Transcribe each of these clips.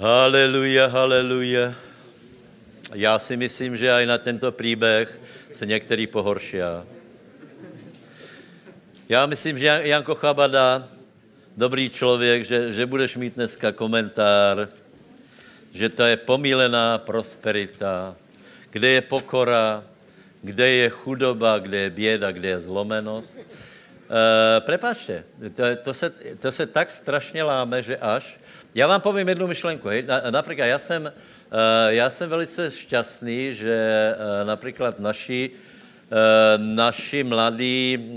Haleluja, haleluja. Já si myslím, že i na tento příběh se některý pohorší. Já myslím, že Janko Chabada, dobrý člověk, že, že budeš mít dneska komentár, že to je pomílená prosperita, kde je pokora, kde je chudoba, kde je běda, kde je zlomenost. E, prepáčte, to, to, se, to se tak strašně láme, že až... Já vám povím jednu myšlenku. Například já jsem, e, já jsem velice šťastný, že e, například naši, e, naši mladí,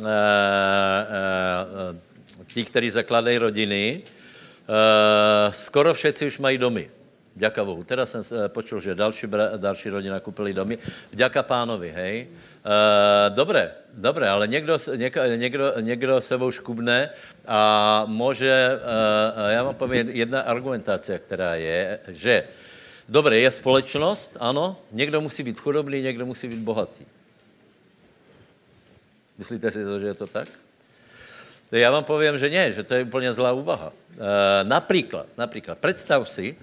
ti, kteří zakladají rodiny, skoro všetci už mají domy. Vďaka Bohu. Teda jsem počul, že další, další rodina koupili domy. Vďaka pánovi, hej. E, dobré, dobré, ale někdo, někdo, někdo, někdo sebou škubne a může, e, já vám povím jedna argumentace, která je, že dobré, je společnost, ano, někdo musí být chudobný, někdo musí být bohatý. Myslíte si to, že je to tak? Já vám povím, že ne, že to je úplně zlá úvaha. E, například, například, představ si,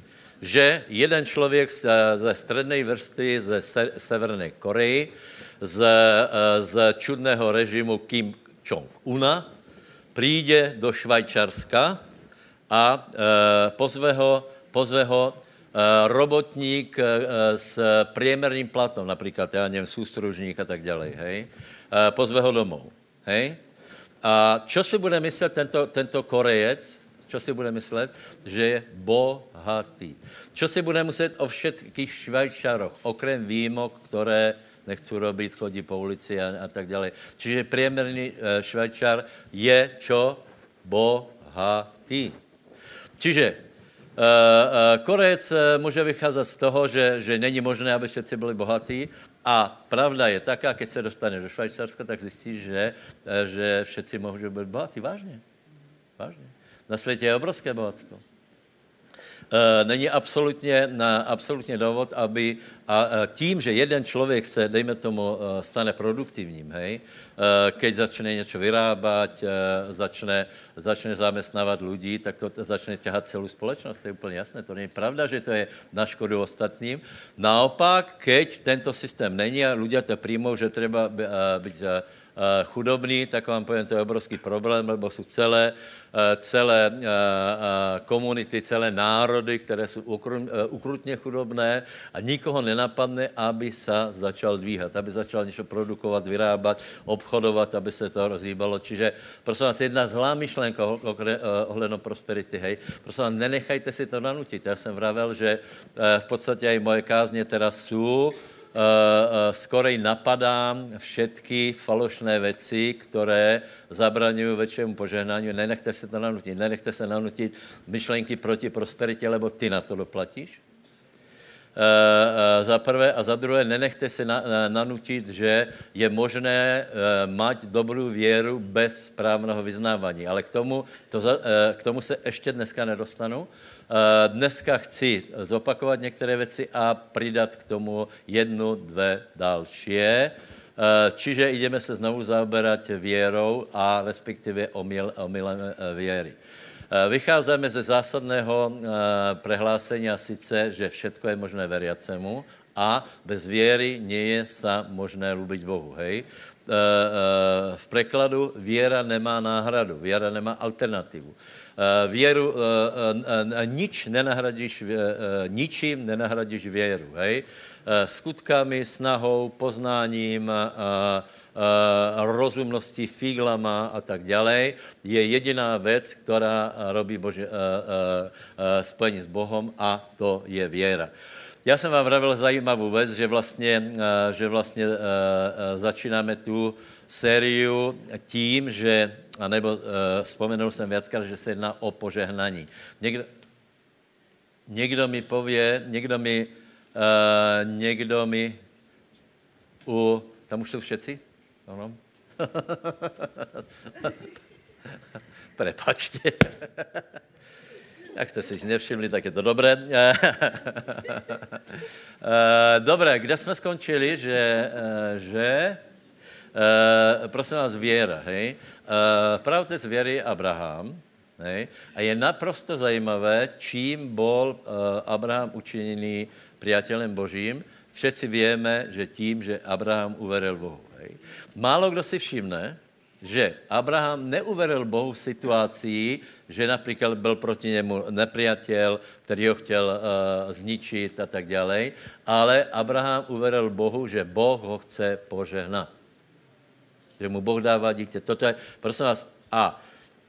že jeden člověk ze střední vrstvy ze Severné Koreji, z, eh, z čudného režimu Kim Jong-una, přijde do Švajčarska a e, pozve ho, pozve ho e, robotník s průměrným platom, například, já nevím, sústružník a tak dále, hej, pozve ho domů, hej. A čo si bude myslet tento, tento Korejec, čo si bude myslet? Že je bohatý. Čo si bude myslet o všetkých švajčaroch, okrem výjimok, které nechci robit, chodí po ulici a, a tak dále. Čiže průměrný e, švajčar je čo? Bohatý. Čiže e, e, Korejec může vycházet z toho, že, že není možné, aby všetci byli bohatí. A pravda je taká, keď se dostane do Švajčarska, tak zjistí, že, že všetci můžou být bohatí. Vážně. Vážně. Na světě je obrovské bohatstvo. E, není absolutně, na, absolutně důvod, aby a, a tím, že jeden člověk se, dejme tomu, e, stane produktivním, hej, keď začne něco vyrábať, začne, začne zaměstnávat lidi, tak to začne ťahat celou společnost, to je úplně jasné. To není pravda, že to je na škodu ostatním. Naopak, keď tento systém není a lidé to přijmou, že třeba být chudobný, tak vám povím, to je obrovský problém, lebo jsou celé, celé komunity, celé národy, které jsou ukrutně chudobné a nikoho nenapadne, aby se začal dvíhat, aby začal něco produkovat, vyrábat, obchodovat, aby se to rozhýbalo. Čiže prosím vás, jedna zlá myšlenka ohledno prosperity, hej, prosím vás, nenechajte si to nanutit. Já jsem vravel, že v podstatě i moje kázně teraz jsou, skorej napadám všetky falošné věci, které zabraňují většímu požehnání. Nenechte se to nanutit. Nenechte se nanutit myšlenky proti prosperitě, lebo ty na to doplatíš. Uh, uh, za prvé a za druhé, nenechte se na, uh, nanutit, že je možné mať dobrou věru bez správného vyznávání. Ale k tomu, to za, k tomu se ještě dneska nedostanu. Eh, dneska chci zopakovat některé věci a přidat k tomu jednu, dvě další. Eh, čiže jdeme se znovu zaoberat věrou a respektive omylem eh, věry. Vycházíme ze zásadného prehlásení a sice, že všetko je možné veriacemu a bez věry nie je sa možné lubit Bohu. Hej? V prekladu věra nemá náhradu, věra nemá alternativu. Eh, věru, eh, eh, nič nenahradíš, ničím nenahradíš věru, hej? Skutkami, snahou, poznáním, rozumností, fíglama a tak dále, je jediná věc, která robí Bože, spojení s Bohem a to je věra. Já jsem vám vravil zajímavou věc, že vlastně, že vlastně začínáme tu sériu tím, že a nebo uh, vzpomenul jsem věckrát, že se jedná o požehnání. Někdo, někdo mi pově, někdo mi, někdo mi u, tam už jsou všetci? Ano. Prepačte. Jak jste si nevšimli, tak je to dobré. dobré, kde jsme skončili, že, že Uh, prosím vás, věra, hej. Pravotec věry Abraham, Hej? A je naprosto zajímavé, čím uh, Abraham učiněný priateľem Božím. Všetci víme, že tím, že Abraham uveril Bohu. Hej? Málo kdo si všimne, že Abraham neuveril Bohu v situaci, že například byl proti němu nepriatel, který ho chtěl uh, zničit a tak dále, ale Abraham uveril Bohu, že Boh ho chce požehnat. Že mu Boh dává dítě. Toto je, prosím vás, a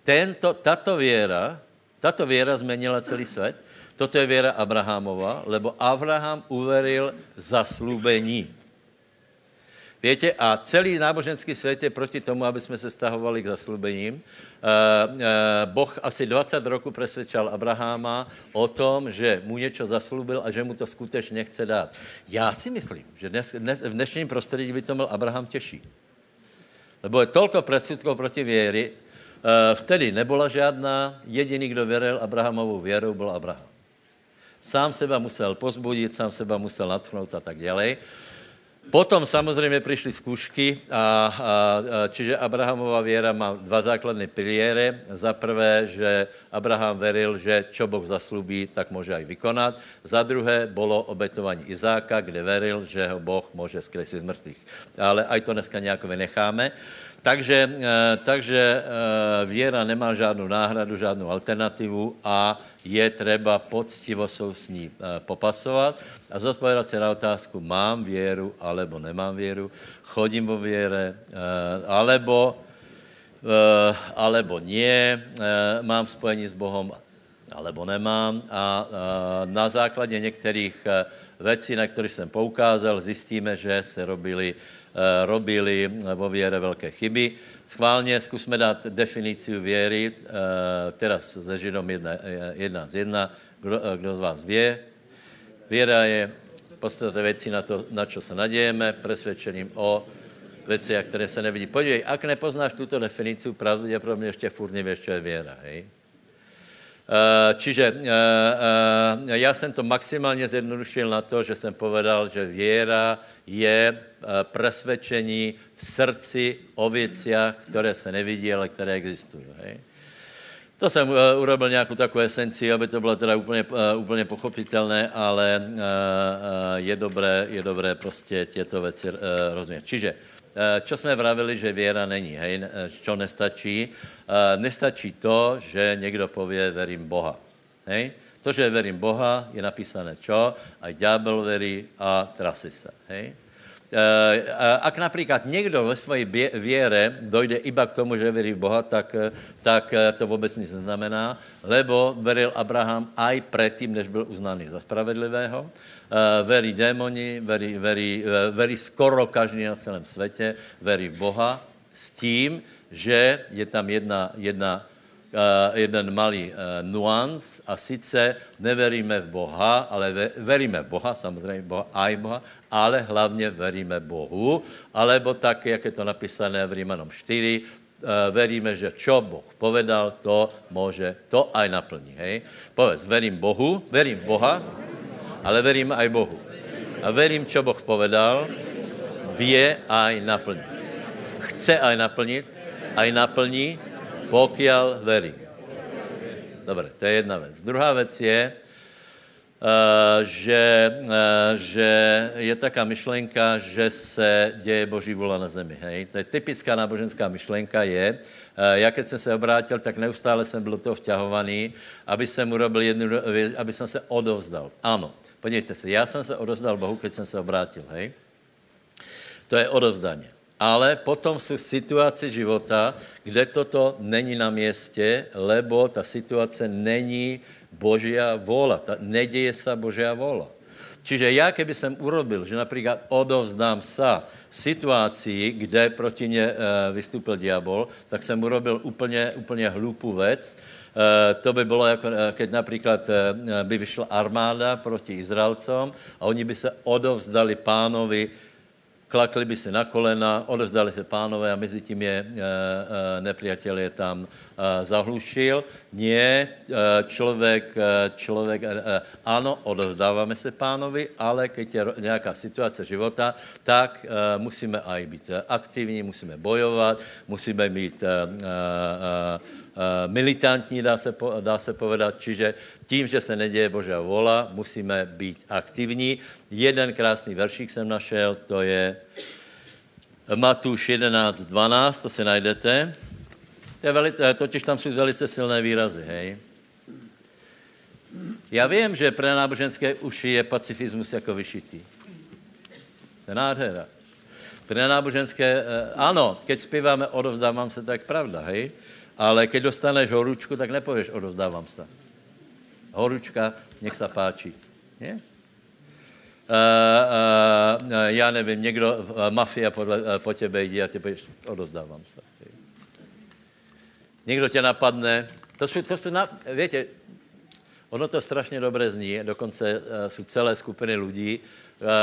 tento, tato věra, tato věra změnila celý svět. Toto je věra Abrahamova, lebo Abraham uveril zaslúbení. Víte, a celý náboženský svět je proti tomu, aby jsme se stahovali k zaslúbením. E, e, boh asi 20 roků presvědčal Abraháma o tom, že mu něco zaslúbil a že mu to skutečně chce dát. Já si myslím, že dnes, dnes, v dnešním prostředí by to byl Abraham těžší. Lebo je tolko predsudkov proti věry, Eh, vtedy nebyla žádná, jediný, kdo věřil Abrahamovou věrou, byl Abraham. Sám seba musel pozbudit, sám seba musel natchnout a tak dále. Potom samozřejmě přišly zkušky, a, a, a, čiže Abrahamová věra má dva základní piliere. Za prvé, že Abraham veril, že čo Boh zaslubí, tak může aj vykonat. Za druhé bylo obetování Izáka, kde veril, že ho Boh může skresit z mrtvých. Ale aj to dneska nějak vynecháme. Takže, eh, takže eh, věra nemá žádnou náhradu, žádnou alternativu a je třeba poctivo s ní eh, popasovat a zodpovědat se na otázku, mám věru, alebo nemám věru, chodím vo věre, alebo, alebo nie, mám spojení s Bohem, alebo nemám. A na základě některých věcí, na kterých jsem poukázal, zjistíme, že se robili Eh, robili vo věre velké chyby. Schválně zkusme dát definici věry, eh, teraz ze Židom jedna, jedna z jedna. Kdo, eh, kdo z vás vě? Věra je podstatě věci, na, to, na čo se nadějeme, presvědčením o věci, které se nevidí. Podívej, ak nepoznáš tuto definici, pravděpodobně ještě furt nevíš, čo je věra. Hej? Čiže já jsem to maximálně zjednodušil na to, že jsem povedal, že věra je Eh, presvědčení v srdci o věciach, které se nevidí, ale které existují. Hej? To jsem uh, urobil nějakou takovou esenci, aby to bylo teda úplně, uh, úplně pochopitelné, ale uh, je, dobré, je dobré prostě těto věci rozumět. Čiže, čo jsme vravili, že věra není, hej, čo nestačí? Nestačí to, že někdo pově, verím Boha. Hej? To, že verím Boha, je napísané čo? A ďábel verí a trasí se. Hej? Eh, eh, ak například někdo ve své věre dojde iba k tomu, že věří v Boha, tak, eh, tak to vůbec nic neznamená, lebo veril Abraham aj předtím, než byl uznaný za spravedlivého. Verí démoni, verí, verí, verí skoro každý na celém světě, verí v Boha s tím, že je tam jedna, jedna jeden malý uh, nuans a sice neveríme v Boha, ale ve, veríme v Boha, samozřejmě Boha, aj Boha, ale hlavně veríme Bohu, alebo tak, jak je to napísané v Rímanom 4, uh, eh, veríme, že čo Boh povedal, to může, to aj naplní. Hej? Povedz, verím Bohu, verím Boha, ale verím aj Bohu. A verím, čo Boh povedal, vie aj naplní. Chce aj naplnit, aj naplní, Pokiaľ verí. Dobre, to je jedna věc. Druhá věc je, Uh, že, uh, že je taká myšlenka, že se děje Boží vola na zemi. Hej? To je typická náboženská myšlenka je, uh, já keď jsem se obrátil, tak neustále jsem byl toho vťahovaný, aby jsem urobil jednu věc, aby jsem se odovzdal. Ano, podívejte se, já jsem se odovzdal Bohu, keď jsem se obrátil. Hej? To je odovzdání ale potom jsou situace života, kde toto není na městě, lebo ta situace není Božia vola. Ta, neděje se Božia vola. Čiže já, keby jsem urobil, že například odovzdám sa situaci, kde proti mě e, vystoupil diabol, tak jsem urobil úplně, úplně hlupou věc. E, to by bylo, jako, e, keď například by vyšla armáda proti Izraelcom a oni by se odovzdali pánovi klakli by se na kolena, odezdali se pánové a mezi tím je e, e, nepřítel je tam e, zahlušil. Nie, člověk, člověk, ano, odezdáváme se pánovi, ale když je nějaká situace života, tak musíme aj být aktivní, musíme bojovat, musíme být militantní, dá se, dá se povedat, čiže tím, že se neděje Božá vola, musíme být aktivní. Jeden krásný veršík jsem našel, to je Matuš 11, 12, to si najdete. To je veli, totiž tam jsou velice silné výrazy, hej. Já vím, že pro náboženské uši je pacifismus jako vyšitý. To je nádhera. Pro náboženské, eh, ano, keď zpíváme odovzdávám se, tak pravda, hej? Ale keď dostaneš horučku, tak nepověš odovzdávám se. Horučka, nech se páči. Je? Uh, uh, já nevím, někdo, uh, mafia podle, uh, po tebe jde a ty pověš odovzdávám se. Někdo tě napadne, to jsou, to jsou na, větě, ono to strašně dobře zní, dokonce uh, jsou celé skupiny lidí,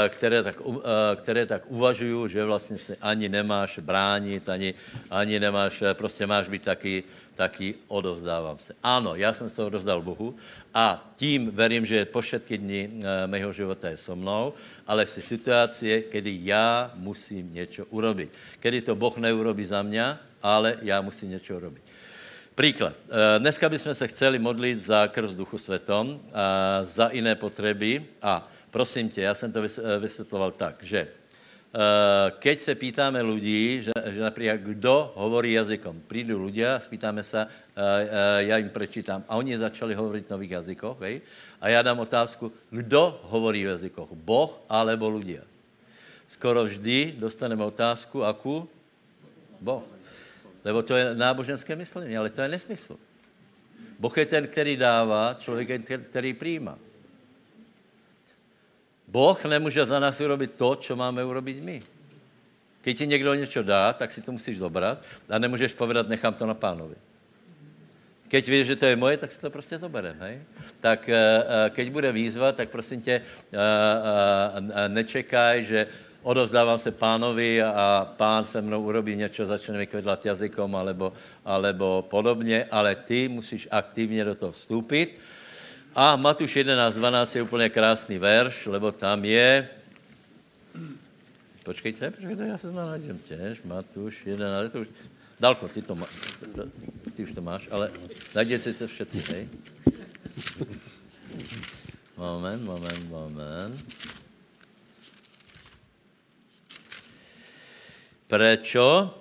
které tak, eh, které tak uvažují, že vlastně se ani nemáš bránit, ani, ani nemáš, eh, prostě máš být taky, taky odovzdávám se. Ano, já jsem se odovzdal Bohu a tím verím, že po všetky dny mého života je so mnou, ale si situace, kdy já musím něco urobit. Kdy to Boh neurobí za mě, ale já musím něco urobit. Příklad. Dneska bychom se chceli modlit za krv duchu svetom, za jiné potřeby a prosím tě, já jsem to eh, vysvětloval tak, že eh, keď se pýtáme lidí, že, že například kdo hovorí jazykom, přijdu lidé spýtáme se, eh, já jim prečítám a oni začali hovorit nových jazykoch, hej? a já dám otázku, kdo hovorí v jazykoch, Boh alebo lidé. Skoro vždy dostaneme otázku, aku? Boh. Lebo to je náboženské myšlení, ale to je nesmysl. Boh je ten, který dává, člověk je ten, který přijímá. Boh nemůže za nás urobit to, co máme urobit my. Když ti někdo něco dá, tak si to musíš zobrat a nemůžeš povedat, nechám to na pánovi. Keď víš, že to je moje, tak si to prostě zoberem, hej? Tak eh, eh, keď bude výzva, tak prosím tě, eh, nečekaj, že odozdávám se pánovi a pán se mnou urobí něco, začne vykvedlat jazykom alebo, alebo podobně, ale ty musíš aktivně do toho vstoupit a Matuš 11, 12 je úplně krásný verš, lebo tam je... Počkejte, počkejte, já se najdem těž. Matuš 11, to už... Dalko, ty to má, ty už to máš, ale najděte si to všetci, hej. Moment, moment, moment. Prečo?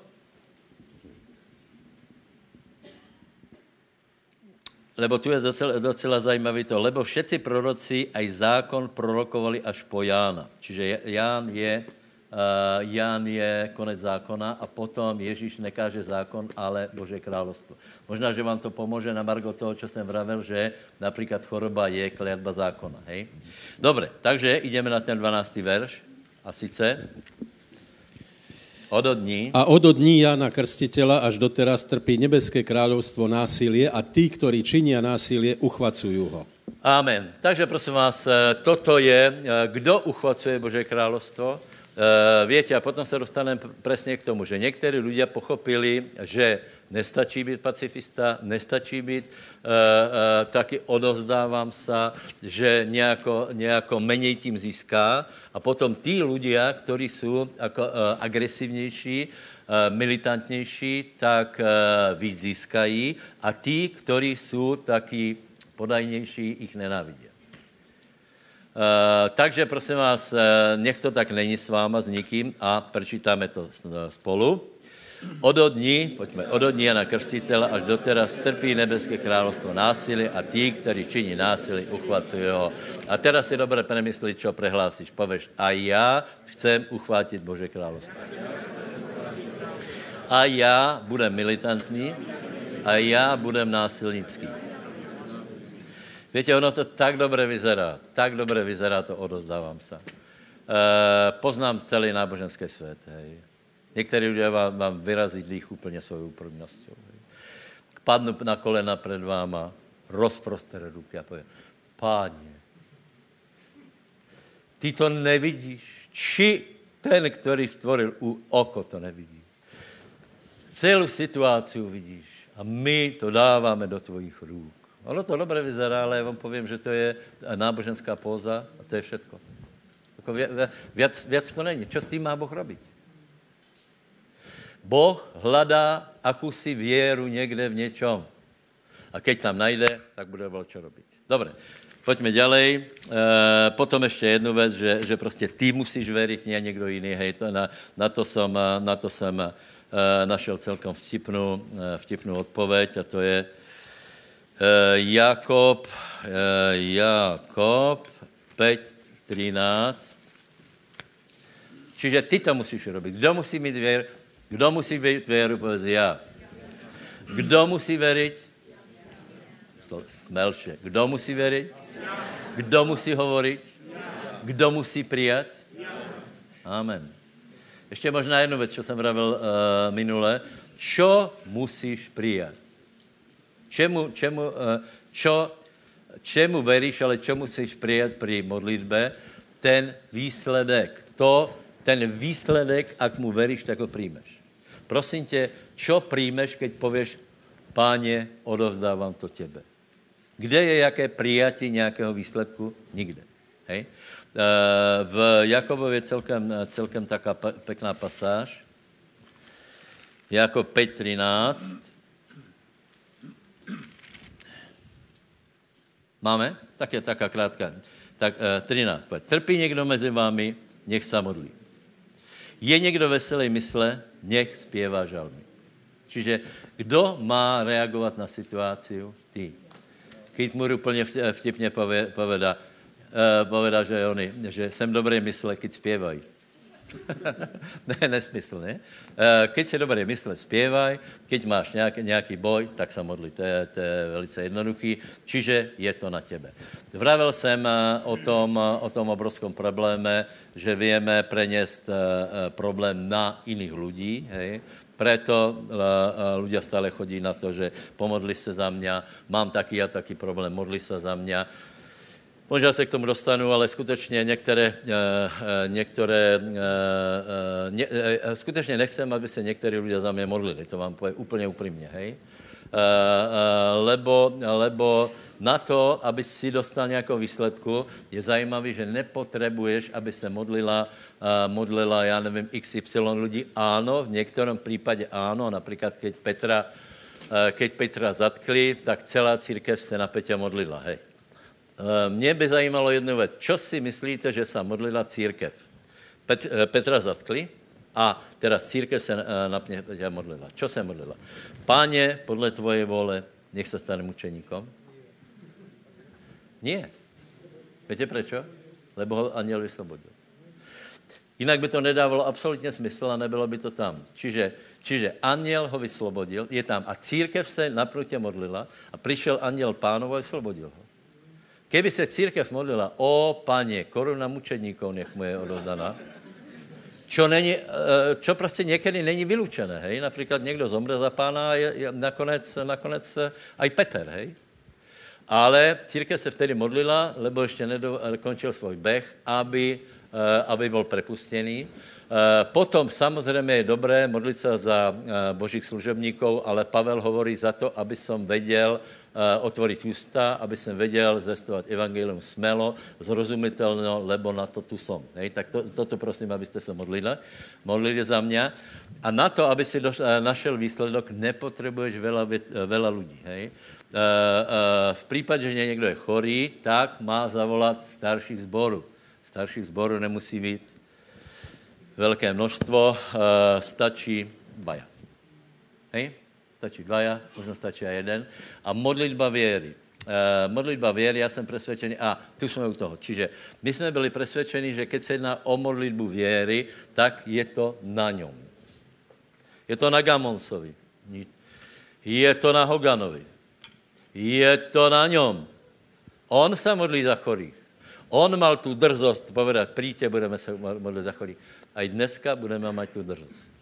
Lebo tu je docela, docela zajímavý to, lebo všetci proroci, aj zákon prorokovali až po Jána. Čiže Ján je, uh, Ján je konec zákona a potom Ježíš nekáže zákon, ale Bože královstvo. Možná, že vám to pomůže na margo toho, čo jsem vravel, že například choroba je kliatba zákona. Hej? Dobre, takže ideme na ten 12. verš. A sice, od dní. A od dní Jana Krstiteľa až doteraz trpí nebeské kráľovstvo násilie a tí, ktorí činia násilie, uchvacujú ho. Amen. Takže prosím vás, eh, toto je, eh, kdo uchvacuje Bože královstvo. Eh, Větě, a potom se dostaneme přesně k tomu, že někteří lidé pochopili, že nestačí být pacifista, nestačí být, uh, uh, taky odozdávám se, že nějako, nějako menej tím získá. A potom tí ľudia, kteří jsou jako, uh, agresivnější, militantnější, tak víc získají. A tí, kteří jsou taky podajnější, ich nenávidí. Uh, takže prosím vás, uh, nech to tak není s váma, s nikým a prečítáme to spolu. Od dní, pojďme, od dní Jana Krstitela až do teraz trpí nebeské královstvo násilí a tí, kteří činí násilí, uchvacují ho. A teraz si dobře premyslí, čo prehlásíš. Poveš, a já chcem uchvátit Bože královstvo. A já budem militantní a já budem násilnický. Víte, ono to tak dobře vyzerá, tak dobře vyzerá to odozdávám se. E, poznám celý náboženský svět. Hej. Některý lidé vám, vám vyrazí dých úplně svou prvností. Padnu na kolena před váma, rozprostere ruky a pově, páně, ty to nevidíš, či ten, který stvoril u oko, to nevidí. Celou situaci vidíš a my to dáváme do tvojich růk. Ono to dobře vyzerá, ale já vám povím, že to je náboženská póza a to je všetko. Jako věc, věc to není. Co s tím má Boh robit? Boh hledá akusi věru někde v něčom. A keď tam najde, tak bude volat, čo robiť. Dobre, pojďme ďalej. E, potom ještě jednu věc, že, že prostě ty musíš veriť, nie někdo jiný. Hej, to na, na, to jsem, na to jsem e, našel celkom vtipnou, e, vtipnou odpověď a to je e, Jakob, e, Jakob 5.13. Čiže ty to musíš robit. Kdo musí mít věru? Kdo musí mít věru? Povedz já. Kdo musí veriť? Smelše. Kdo musí veriť? Kdo musí hovoriť? Kdo musí přijat? Amen. Ještě možná jednu věc, co jsem vravil uh, minule. Čo musíš přijat? Čemu, čemu, uh, čo, čemu veríš, ale čo musíš přijat při modlitbe? Ten výsledek. To, ten výsledek, ak mu veríš, tak ho přijmeš. Prosím tě, čo přijmeš, keď pověš, páně, odovzdávám to tebe. Kde je jaké přijatí nějakého výsledku? Nikde. Hej? Eh, v Jakobově celkem, celkem taká pekná pasáž. Jakob 5.13. Máme? Tak je taká krátká. Tak 13. Eh, Trpí někdo mezi vámi, nech se modlí. Je někdo veselý mysle, nech zpěvá žalmy. Čiže kdo má reagovat na situaci? Ty. Keith Moore úplně vtipně povedá, eh, povedá, že, oni, že jsem dobré mysle, keď zpěvají. ne, nesmysl, ne? Eh, keď si dobré mysle, zpěvaj, keď máš nějaký, nějaký boj, tak se modli. To je, to je velice jednoduchý. Čiže je to na tebe. Vravil jsem eh, o tom, o tom obrovském probléme, že víme preněst problém na jiných lidí, hej? Preto ľudia stále chodí na to, že pomodli se za mě, mám taký a taký problém, modli se za mě. Možná se k tomu dostanu, ale skutečně některé, eh, eh, některé ně, eh, skutečně nechcem, aby se některé lidé za mě modlili, to vám povím úplně upřímně, hej. Lebo, lebo na to, aby si dostal nějakou výsledku, je zajímavý, že nepotřebuješ, aby se modlila, modlila, já nevím, XY lidí. Ano, v některém případě ano, například keď Petra, keď Petra zatkli, tak celá církev se na Peťa modlila, hej. Uh, mě by zajímalo jednu věc. Čo si myslíte, že se modlila církev? Pet, uh, Petra zatkli a teda církev se uh, na Peťa modlila. Čo se modlila? Páně, podle tvoje vole, nech se stane mučeníkom. Nie. Víte proč? Lebo ho aniel vyslobodil. Jinak by to nedávalo absolutně smysl a nebylo by to tam. Čiže, čiže aniel ho vyslobodil, je tam a církev se naproti modlila a přišel aniel pánovo a vyslobodil ho. Keby se církev modlila, o paně, koruna mučeníkov nech mu je odozdaná, čo, není, eh, čo prostě někdy není vylučené, hej? Například někdo zomře za pána a je, je nakonec, nakonec eh, aj Peter, hej? Ale církev se vtedy modlila, lebo ještě nedokončil svůj beh, aby, eh, aby byl prepustený. Eh, potom samozřejmě je dobré modlit se za eh, božích služebníků, ale Pavel hovorí za to, aby som vedel otvoriť ústa, aby jsem věděl zvestovat evangelium smelo, zrozumitelno, lebo na to tu som. Hej, tak to, toto prosím, abyste se modlili, modlili za mě. A na to, aby si doš, našel výsledok, nepotřebuješ veľa, veľa lidí. Hej. Eh, eh, v případě, že někdo je chorý, tak má zavolat starších zborů. Starších zborů nemusí být velké množstvo, eh, stačí dvaja. Hej? Stačí dvaja, možná stačí a jeden. A modlitba věry. Uh, modlitba věry, já jsem přesvědčený, a tu jsme u toho. Čiže my jsme byli přesvědčeni, že keď se jedná o modlitbu věry, tak je to na něm. Je to na Gamonsovi. Je to na Hoganovi. Je to na něm. On se modlí za chorých. On mal tu drzost povedat, přijďte, budeme se modlit za chorých. A i dneska budeme mít tu drzost.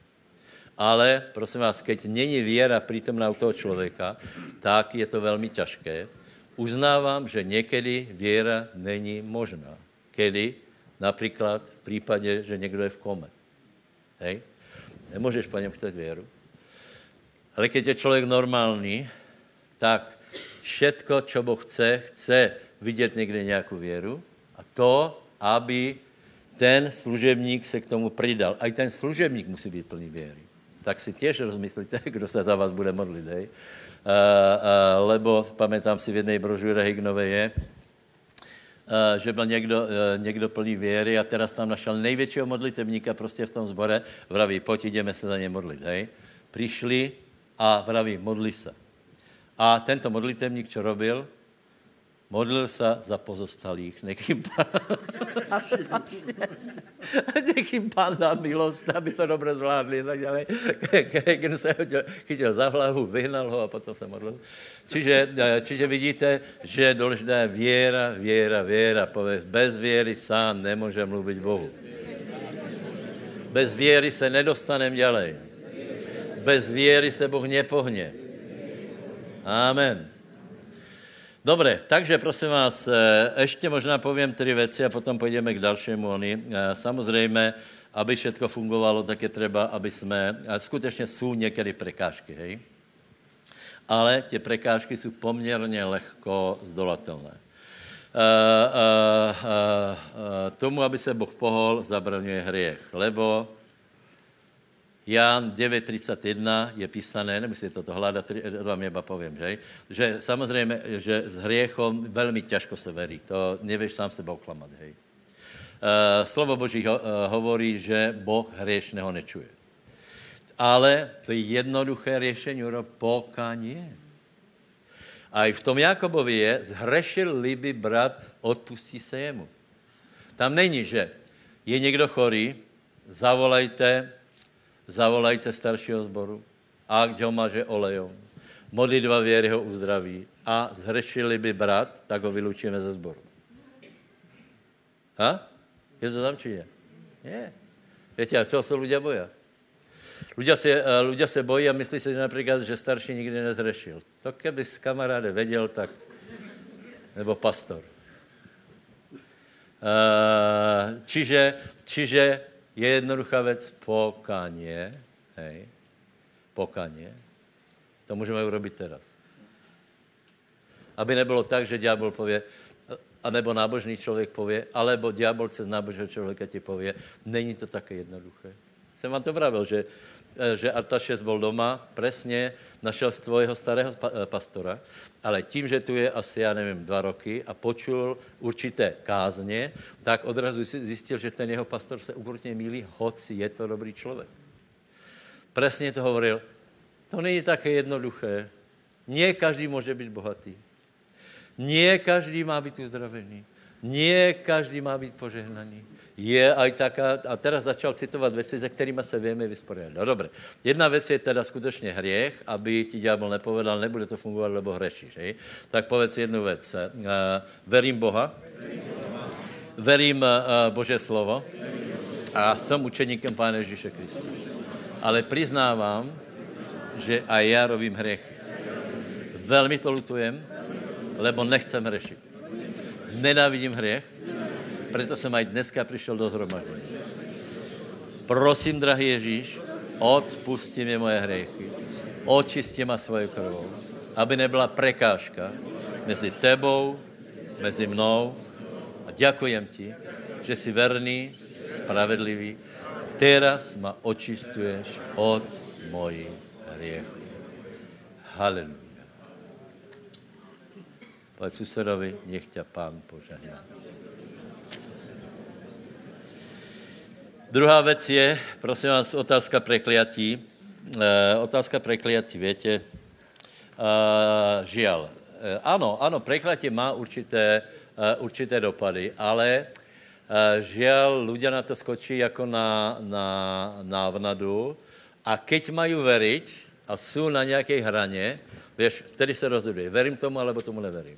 Ale, prosím vás, keď není věra přítomná u toho člověka, tak je to velmi těžké. Uznávám, že někdy věra není možná. Kedy? Například v případě, že někdo je v kome. Hej? Nemůžeš po něm chcet věru. Ale když je člověk normální, tak všetko, čo Boh chce, chce vidět někde nějakou věru a to, aby ten služebník se k tomu přidal. A i ten služebník musí být plný věry. Tak si těž rozmyslíte, kdo se za vás bude modlit. Hej? lebo pamätám si v jednej brožure Hignové je, že byl někdo, někdo plný věry a teraz tam našel největšího modlitevníka prostě v tom zbore, vraví, pojď, jdeme se za ně modlit, hej. Přišli a vraví, modli se. A tento modlitevník, čo robil? Modlil se za pozostalých, nekým pán, nekým pán dá milost, aby to dobře zvládli. Tak dále. Kegen se chytil, za hlavu, vyhnal ho a potom se modlil. Čiže, čiže vidíte, že je důležitá věra, věra, věra. Povedz, bez věry sám nemůže mluvit Bohu. Bez věry se nedostaneme ďalej. Bez věry se Boh nepohne. Amen. Dobre, takže prosím vás, ještě možná povím tři věci a potom půjdeme k dalšímu. Oni. Samozřejmě, aby všetko fungovalo, tak je třeba, aby jsme, skutečně jsou některé prekážky, hej? Ale ty prekážky jsou poměrně lehko zdolatelné. Uh, uh, uh, tomu, aby se Boh pohol, zabraňuje hriech, lebo Jan 9.31 je písané, nemusíte toto hledat, to vám jeba povím, že? že samozřejmě, že s hriechom velmi těžko se verí, to nevíš sám sebe oklamat, hej. Uh, slovo Boží ho, uh, hovorí, že Boh hriešného nečuje. Ale to je jednoduché řešení, pokanie. A i v tom Jakobovi je, zhrešil by brat, odpustí se jemu. Tam není, že je někdo chorý, zavolejte, zavolajte staršího zboru, a ho maže olejom. Modlitba věry ho uzdraví. A zhrešili by brat, tak ho vylučíme ze zboru. Ha? Je to tam, či je? Je. Víte, a toho se lidé bojí. Ľudia se, ľudia se bojí a myslí si že například, že starší nikdy nezřešil. To keby s kamaráde věděl, tak... Nebo pastor. Čiže, čiže je jednoduchá věc pokanie, hej, pokanie. To můžeme urobit teraz. Aby nebylo tak, že ďábel pově, anebo nábožný člověk pově, alebo ďábel cez nábožného člověka ti pově, není to také jednoduché. Jsem vám to vravil, že že Artašes byl doma, presně našel svého starého eh, pastora, ale tím, že tu je asi, já nevím, dva roky a počul určité kázně, tak odrazu zjistil, že ten jeho pastor se úplně mílí, hoci je to dobrý člověk. Presně to hovoril, to není také jednoduché. Nie každý může být bohatý. Nie každý má být uzdravený. Nie každý má být požehnaný je aj taká, a teraz začal citovat věci, se kterými se víme vysporiadat. No dobré. Jedna věc je teda skutečně hriech, aby ti ďábel nepovedal, nebude to fungovat, lebo hřešíš. Hej? Tak povedz jednu věc. Uh, verím Boha, verím uh, Bože slovo a jsem učeníkem Pána Ježíše Krista. Ale přiznávám, že a já robím hriechy. Velmi to lutujem, lebo nechcem hřešit. Nenávidím hriech, proto jsem aj dneska přišel do zhromaždění. Prosím, drahý Ježíš, odpusti mi moje hriechy, očisti ma svojou krvou, aby nebyla prekážka mezi tebou, mezi mnou a děkujem ti, že jsi verný, spravedlivý. Teraz ma očistuješ od mojich hriechů. Haleluja. Povedz susedovi, nech tě pán požehná. Druhá věc je, prosím vás, otázka prekliatí. E, otázka prekliatí, větě, e, žial. E, ano, ano, prekliatí má určité, e, určité dopady, ale e, žial, ľudia na to skočí jako na, na návnadu a keď mají veriť a jsou na nějaké hraně, víš, vtedy se rozhodují, verím tomu, alebo tomu neverím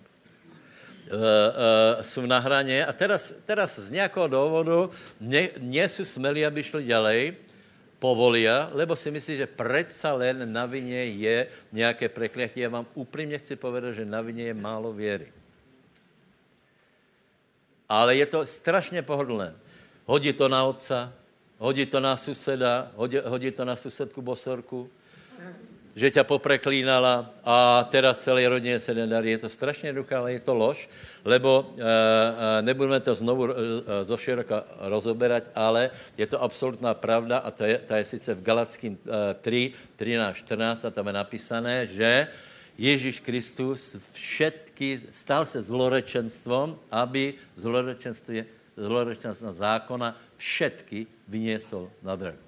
uh, uh, jsou na hraně a teraz, teraz z nějakého důvodu nie jsou smelí, aby šli ďalej, povolia, lebo si myslí, že predsa len na vině je nějaké prekliatí. Já vám upřímně chci povedat, že na vině je málo věry. Ale je to strašně pohodlné. Hodí to na otca, hodí to na suseda, hodí, hodí to na susedku bosorku, že tě popreklínala a teraz celé rodině se nedarí. Je to strašně jednoduché, ale je to lož, lebo e, nebudeme to znovu e, zo široka rozoberať, ale je to absolutná pravda a to je, to je sice v Galackým e, 3, 13, 14 a tam je napísané, že Ježíš Kristus všetky, stal se zlorečenstvom, aby zlorečenství, zlorečenstvo zákona všetky vyniesol na drevo.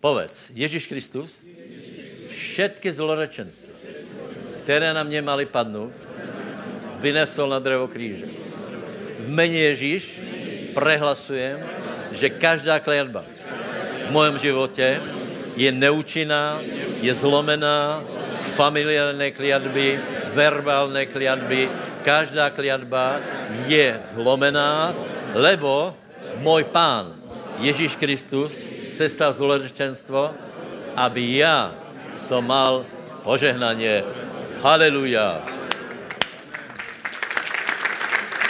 Povedz, Ježíš Kristus všetky zlorečenství, které na mě mali padnout, vynesol na drevo kříže. V mene Ježíš prehlasujem, že každá kliatba v mojem životě je neúčinná, je zlomená, familiární kliatby, verbálné kliatby, každá kliatba je zlomená, lebo můj pán Ježíš Kristus se stal zlorečenstvo, aby já som mal požehnaně. Haleluja.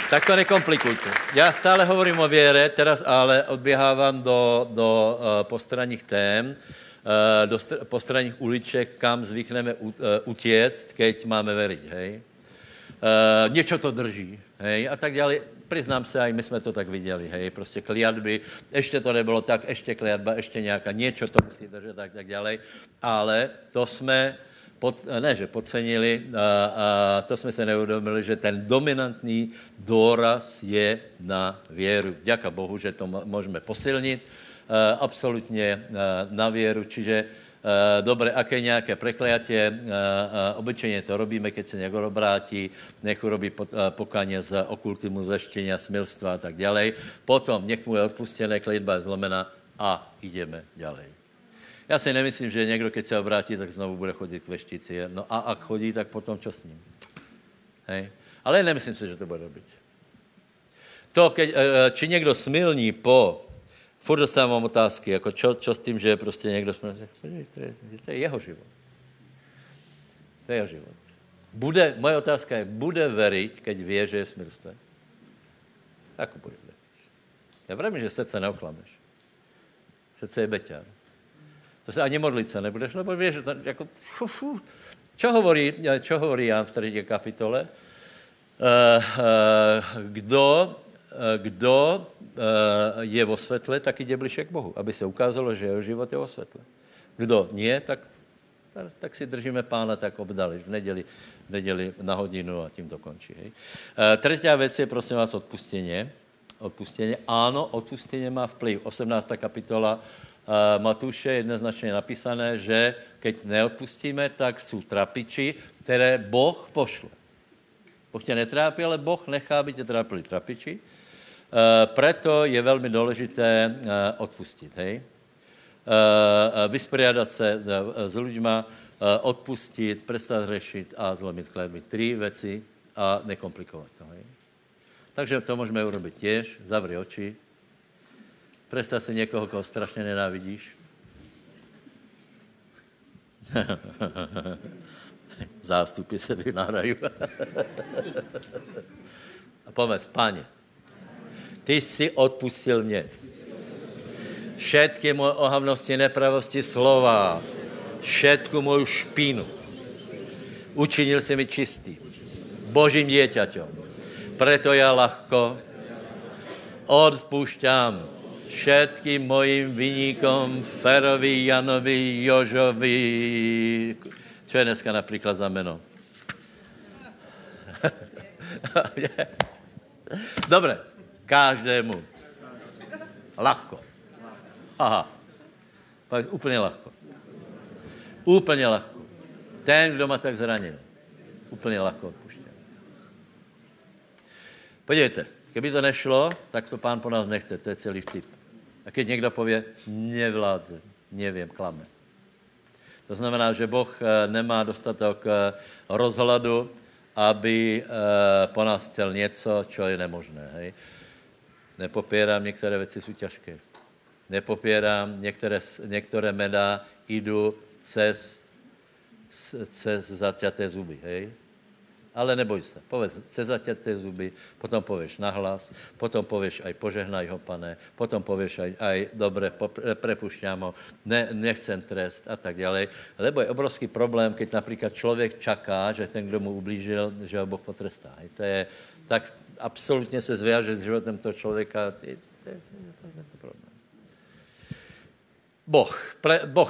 Tak to nekomplikujte. Já stále hovorím o věre, teraz ale odběhávám do, do uh, postranních tém, uh, do st- postranních uliček, kam zvykneme uh, utěct, keď máme veriť, hej. Uh, něco to drží, hej, a tak dále. Přiznám se, i my jsme to tak viděli, hej, prostě kliatby, ještě to nebylo tak, ještě kliatba, ještě nějaká, něco to musí držet, tak, tak dále, ale to jsme, pod, ne, že podcenili, a, a to jsme se neuvědomili, že ten dominantní důraz je na věru. Děka Bohu, že to můžeme posilnit, a, absolutně na věru, čiže dobre, aké nějaké prekliatie, uh, uh, obyčejně to robíme, keď se někdo obrátí, nech urobí pokaně z okultismu, zeštění, smilstva a tak dále. Potom nech mu je odpustené, klidba je zlomená a ideme ďalej. Já si nemyslím, že někdo, keď se obrátí, tak znovu bude chodit k veštici. No a ak chodí, tak potom čo s ním? Hej? Ale nemyslím si, že to bude robiť. To, keď, či někdo smilní po furt dostávám otázky, jako čo, čo s tím, že prostě někdo jsme, to je, to je jeho život. To je jeho život. Bude, moje otázka je, bude veriť, keď vie, že je smilstve? Ako bude veriť? Já vím, že srdce neoklameš. Srdce je beťar. To se ani modlit se nebudeš, lebo víš, že to, jako, fu, fu. Čo hovorí, čo hovorí Jan v 3. kapitole? Uh, uh, kdo, kdo Eh, je vo svetle, tak jde bližšie k Bohu, aby se ukázalo, že jeho život je vo svetle. Kdo nie, tak, tak si držíme pána tak obdali v neděli, v neděli na hodinu a tím to končí. Hej. E, třetí věc je, prosím vás, odpustěně. Odpustěně. Ano, odpustěně má vplyv. 18. kapitola Matuše je jednoznačně napísané, že keď neodpustíme, tak jsou trapiči, které Boh pošle. Boh tě netrápí, ale Boh nechá, aby tě trápili trapiči. Eh, preto je velmi důležité eh, odpustit, hej? Eh, vysporiadat se s lidma, odpustit, prestat řešit a zlomit kletby. Tři věci a nekomplikovat to, hej? Takže to můžeme urobit těž, zavři oči, představ si někoho, koho strašně nenávidíš. Zástupy se vynárají. a povedz, páně, ty jsi odpustil mě. Všetky moje ohavnosti, nepravosti slova, všetku moju špínu. Učinil si mi čistý. Božím dieťaťom. Preto já lahko odpušťám všetkým mojim vyníkom Ferovi, Janovi, Jožovi. Co je dneska například za jméno? Dobre, Každému. Lahko. Aha. Pak úplně lahko. Úplně lahko. Ten, kdo má tak zranil. Úplně lahko odpuštěn. Podívejte, kdyby to nešlo, tak to pán po nás nechte, to je celý vtip. A když někdo pově, nevládze, nevím, klame. To znamená, že Boh eh, nemá dostatek eh, rozhladu, aby eh, po nás chtěl něco, co je nemožné. Hej? Nepopírám, některé věci jsou těžké. Nepopírám, některé, některé meda jdu cez, cez zaťaté zuby, hej? Ale neboj se, povedz cez zaťaté zuby, potom pověš nahlas, potom pověš aj požehnaj ho, pane, potom pověš aj, aj dobre, prepušťám ho, ne, nechcem trest a tak dále. Lebo je obrovský problém, keď například člověk čaká, že ten, kdo mu ublížil, že ho Boh potrestá. Hej? To je, tak absolutně se zvěže s životem toho člověka. Je, je, je, je to problém. Boh, pre, boh,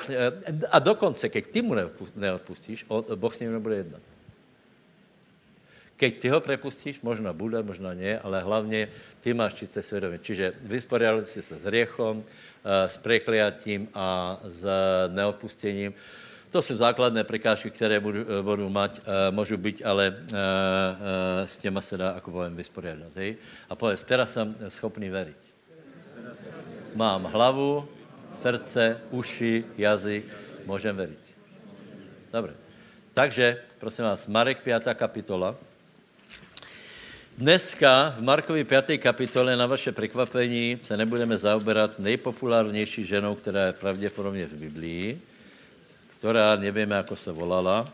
a dokonce, keď ty mu neodpustíš, Boh s ním nebude jednat. Keď ty ho prepustíš, možná bude, možná nie, ale hlavně ty máš čisté svědomí. Čiže vysporiadali si se s riechom, s prekliatím a s neodpustením. To jsou základné prekážky, které budu, budu mať, můžu být, ale s těma se dá, ako povím, vysporiadat. Hej? A povedz, teraz jsem schopný veriť. Mám hlavu, srdce, uši, jazyk, můžem veriť. Dobře. Takže, prosím vás, Marek 5. kapitola. Dneska v Markovi 5. kapitole na vaše překvapení se nebudeme zaoberat nejpopulárnější ženou, která je pravděpodobně v Biblii, která nevíme, jak se volala,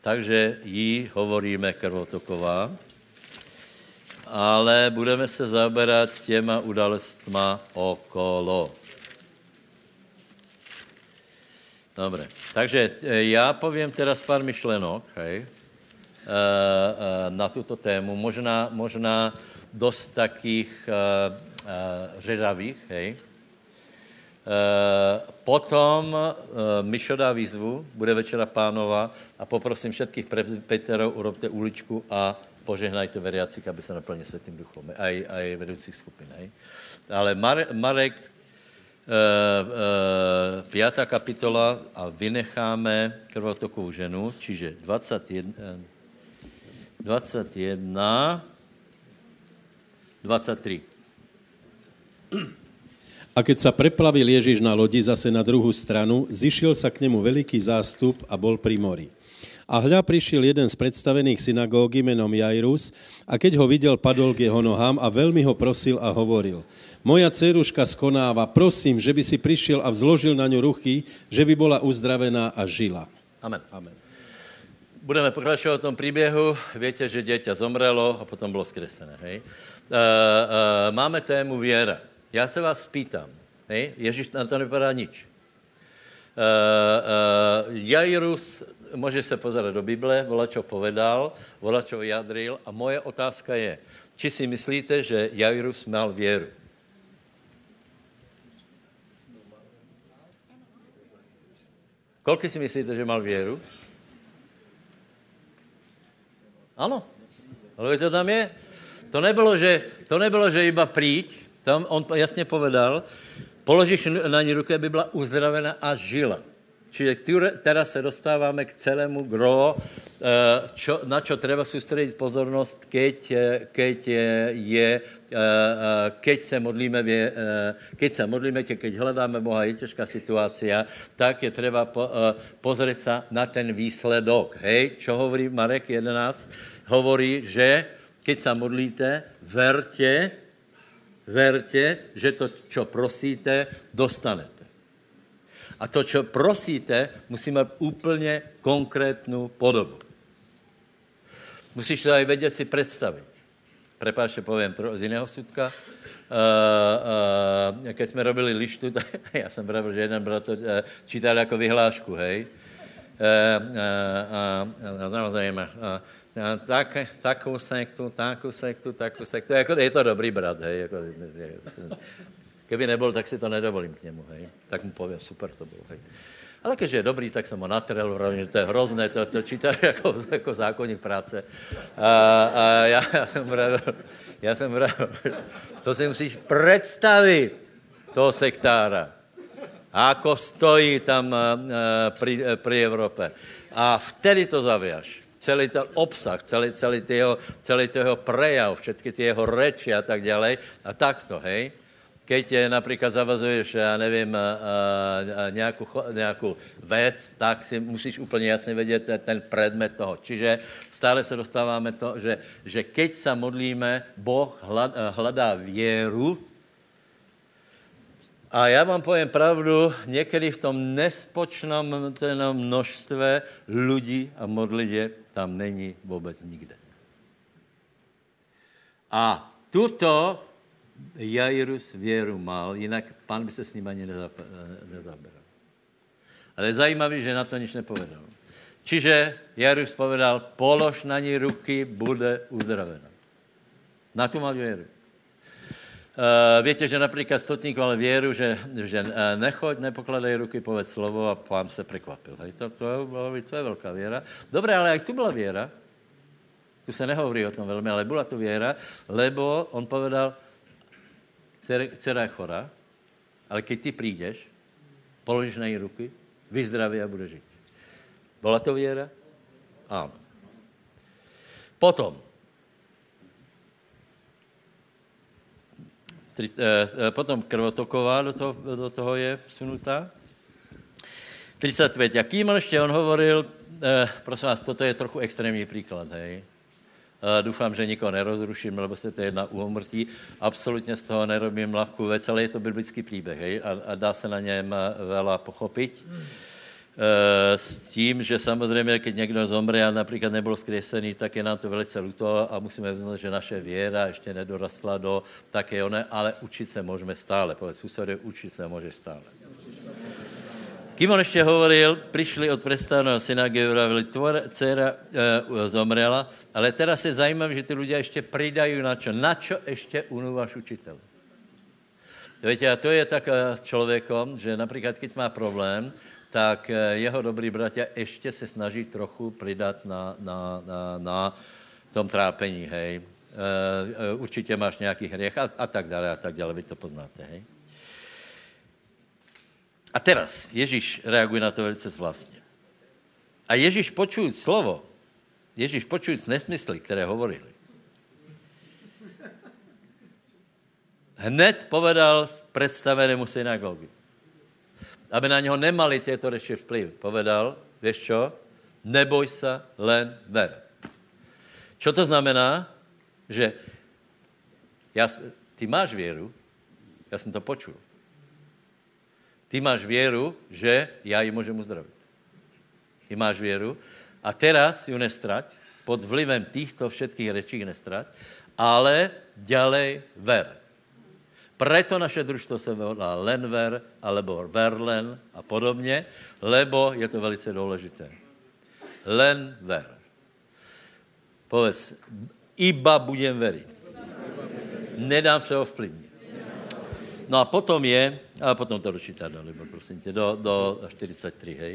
takže jí hovoríme krvotoková, ale budeme se zaoberat těma událostma okolo. Dobře, takže eh, já povím teraz pár myšlenok, hej, na tuto tému, možná, možná dost takých řežavých, hej. Potom Mišo dá výzvu, bude večera pánova a poprosím všetkých Peterov, urobte uličku a požehnajte veriacích, aby se naplnili světým duchom, aj, aj vedoucích skupin. Hej. Ale Marek Eh, eh, pátá kapitola a vynecháme krvotokovou ženu, čiže 21, 21 23. A keď sa preplavil Ježiš na lodi zase na druhou stranu, zišiel sa k nemu veliký zástup a bol pri mori. A hľa prišiel jeden z predstavených synagógy menom Jairus a keď ho videl, padol k jeho nohám a veľmi ho prosil a hovoril – moja dceruška skonáva, prosím, že by si přišel a vzložil na ňu ruchy, že by byla uzdravená a žila. Amen. Amen. Budeme pokračovat v tom příběhu. Víte, že dieťa zomrelo a potom bylo skresené. Hej? Uh, uh, máme tému věra. Já se vás pýtam. Hej? Ježíš na to nevypadá nič. Uh, uh, Jairus, může se pozerať do Bible, vola, čo povedal, vola, čo vyjadril a moje otázka je, či si myslíte, že Jairus mal věru? Kolik si myslíte, že mal věru? Ano. Ale to tam je. To nebylo, že, to nebylo, že iba přijď, tam on jasně povedal, položíš na ní ruku, aby byla uzdravena a žila. Čiže teraz se dostáváme k celému gro, eh, čo, na čo treba soustředit pozornost, keď, eh, keď je, eh, keď se modlíme, keď se modlíme, keď hledáme Boha, je těžká situácia, tak je třeba po, pozrieť sa na ten výsledok. Hej, čo hovorí Marek 11? Hovorí, že keď se modlíte, verte, verte, že to, čo prosíte, dostanete. A to, co prosíte, musí mít úplně konkrétnu podobu. Musíš to aj vědět si představit. Prepáč, povím z jiného sudka. Uh, uh, keď jsme robili lištu, tak já jsem pravil, že jeden brat to uh, čítal jako vyhlášku, hej. Samozřejmě. Tak, takovou sektu, takovou sektu, takovou sektu. Jako, je to dobrý brat, hej. Jako, Keby nebyl, tak si to nedovolím k němu, hej. Tak mu povím, super to bylo, hej. Ale když je dobrý, tak jsem ho natrel, že to je hrozné, to, to čítá jako, jako zákonník práce. A, a já, já jsem pravil, já jsem pravil, to si musíš představit, toho sektára. Ako stojí tam pri, uh, pri Evropě. A vtedy to zavěš. Celý ten obsah, celý, celý, jeho, celý jeho prejav, všetky ty jeho reči a tak dále. A takto, hej keď například zavazuješ, já nevím, nějakou, nějakou věc, tak si musíš úplně jasně vědět ten predmet toho. Čiže stále se dostáváme to, že, že keď se modlíme, Boh hledá věru, a já vám povím pravdu, někdy v tom nespočnom množstve lidí a modlitě tam není vůbec nikde. A tuto Jairus věru mal, jinak pán by se s ním ani nezaberal. Ale je zajímavé, že na to nič nepovedal. Čiže Jairus povedal, polož na ní ruky, bude uzdravena. Na tu mal věru. Uh, víte, že například stotník mal věru, že, že uh, nechoď, nepokladej ruky, povedz slovo a pán se překvapil. Hej? To, to, je, to je velká věra. Dobré, ale jak tu byla věra? Tu se nehovorí o tom velmi, ale byla tu věra, lebo on povedal, dcera je chora, ale keď ty přijdeš, položíš na její ruky, vyzdraví a bude žít. Byla to věra? Ano. Potom, Tri, eh, eh, potom krvotoková do toho, do toho je vsunutá. 35. Jakým ještě on hovoril, eh, prosím vás, toto je trochu extrémní příklad, hej. Doufám, že nikoho nerozruším, lebo se to jedna úmrtí. Absolutně z toho nerobím lehkou věc, ale je to biblický příběh, hej, a, a dá se na něm eh, vela pochopit. Eh, s tím, že samozřejmě, když někdo zomře a například nebyl zkresený, tak je nám to velice luto a musíme uznat, že naše věra ještě nedorastla do také one, ale učit se můžeme stále. Povedz susedě, učit se může stále. Kým on ještě hovoril, přišli od představného syna Georavili, tvoje dcera e, zomrela, ale teda se zajímám, že ty lidé ještě přidají na čo. Na čo ještě unúváš učitel? Víte, a to je tak člověkom, že například, když má problém, tak eh, jeho dobrý bratia ještě se snaží trochu přidat na, na, na, na tom trápení, hej. Uh, určitě máš nějaký hřech a, a tak dále, a tak dále, vy to poznáte, hej. A teraz Ježíš reaguje na to velice zvláštně. A Ježíš počují slovo, Ježíš počují nesmysly, které hovorili, hned povedal představenému synagogy aby na něho nemali těto reči vplyv. Povedal, víš čo? Neboj se, len ver. Čo to znamená? Že já, ty máš věru, já jsem to počul. Ty máš věru, že já ji můžu uzdravit. Ty máš věru a teraz ju nestrať, pod vlivem těchto všetkých rečí nestrať, ale ďalej ver. Preto naše družstvo se volá Lenver, alebo Verlen a podobně, lebo je to velice důležité. Lenver. Povedz, iba budem veriť. Nedám se ovplyvnit. No a potom je, a potom to dočítá dali, prosím tě, do, do 43, hej.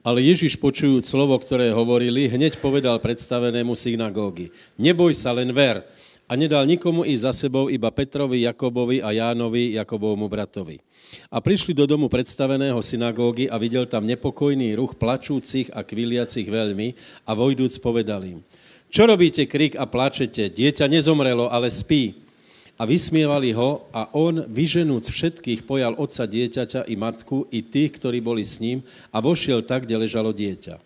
Ale Ježiš počujúc slovo, ktoré hovorili, hneď povedal predstavenému synagógy. Neboj sa, len ver a nedal nikomu ísť za sebou, iba Petrovi, Jakobovi a Jánovi, Jakobovmu bratovi. A prišli do domu predstaveného synagógy a videl tam nepokojný ruch plačúcich a kviliacich veľmi a vojdúc povedal im, čo robíte krik a plačete? Dieťa nezomrelo, ale spí. A vysmievali ho a on, vyženúc všetkých, pojal otca dieťaťa i matku, i tých, ktorí boli s ním a vošiel tak, kde ležalo dieťa.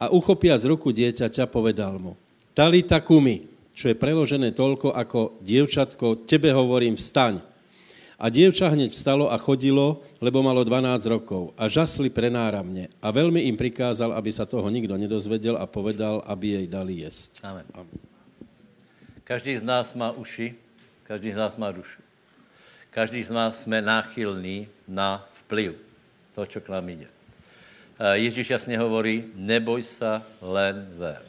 A uchopia z ruku dieťaťa, povedal mu, Talita kumi, čo je preložené toľko ako dievčatko, tebe hovorím, vstaň. A dievča hneď vstalo a chodilo, lebo malo 12 rokov. A žasli prenáramne. A veľmi im prikázal, aby sa toho nikto nedozvedel a povedal, aby jej dali jesť. Amen. Každý z nás má uši, každý z nás má dušu. Každý z nás jsme náchylní na vplyv toho, čo k nám jde. Ježíš jasně hovorí, neboj se, len ver.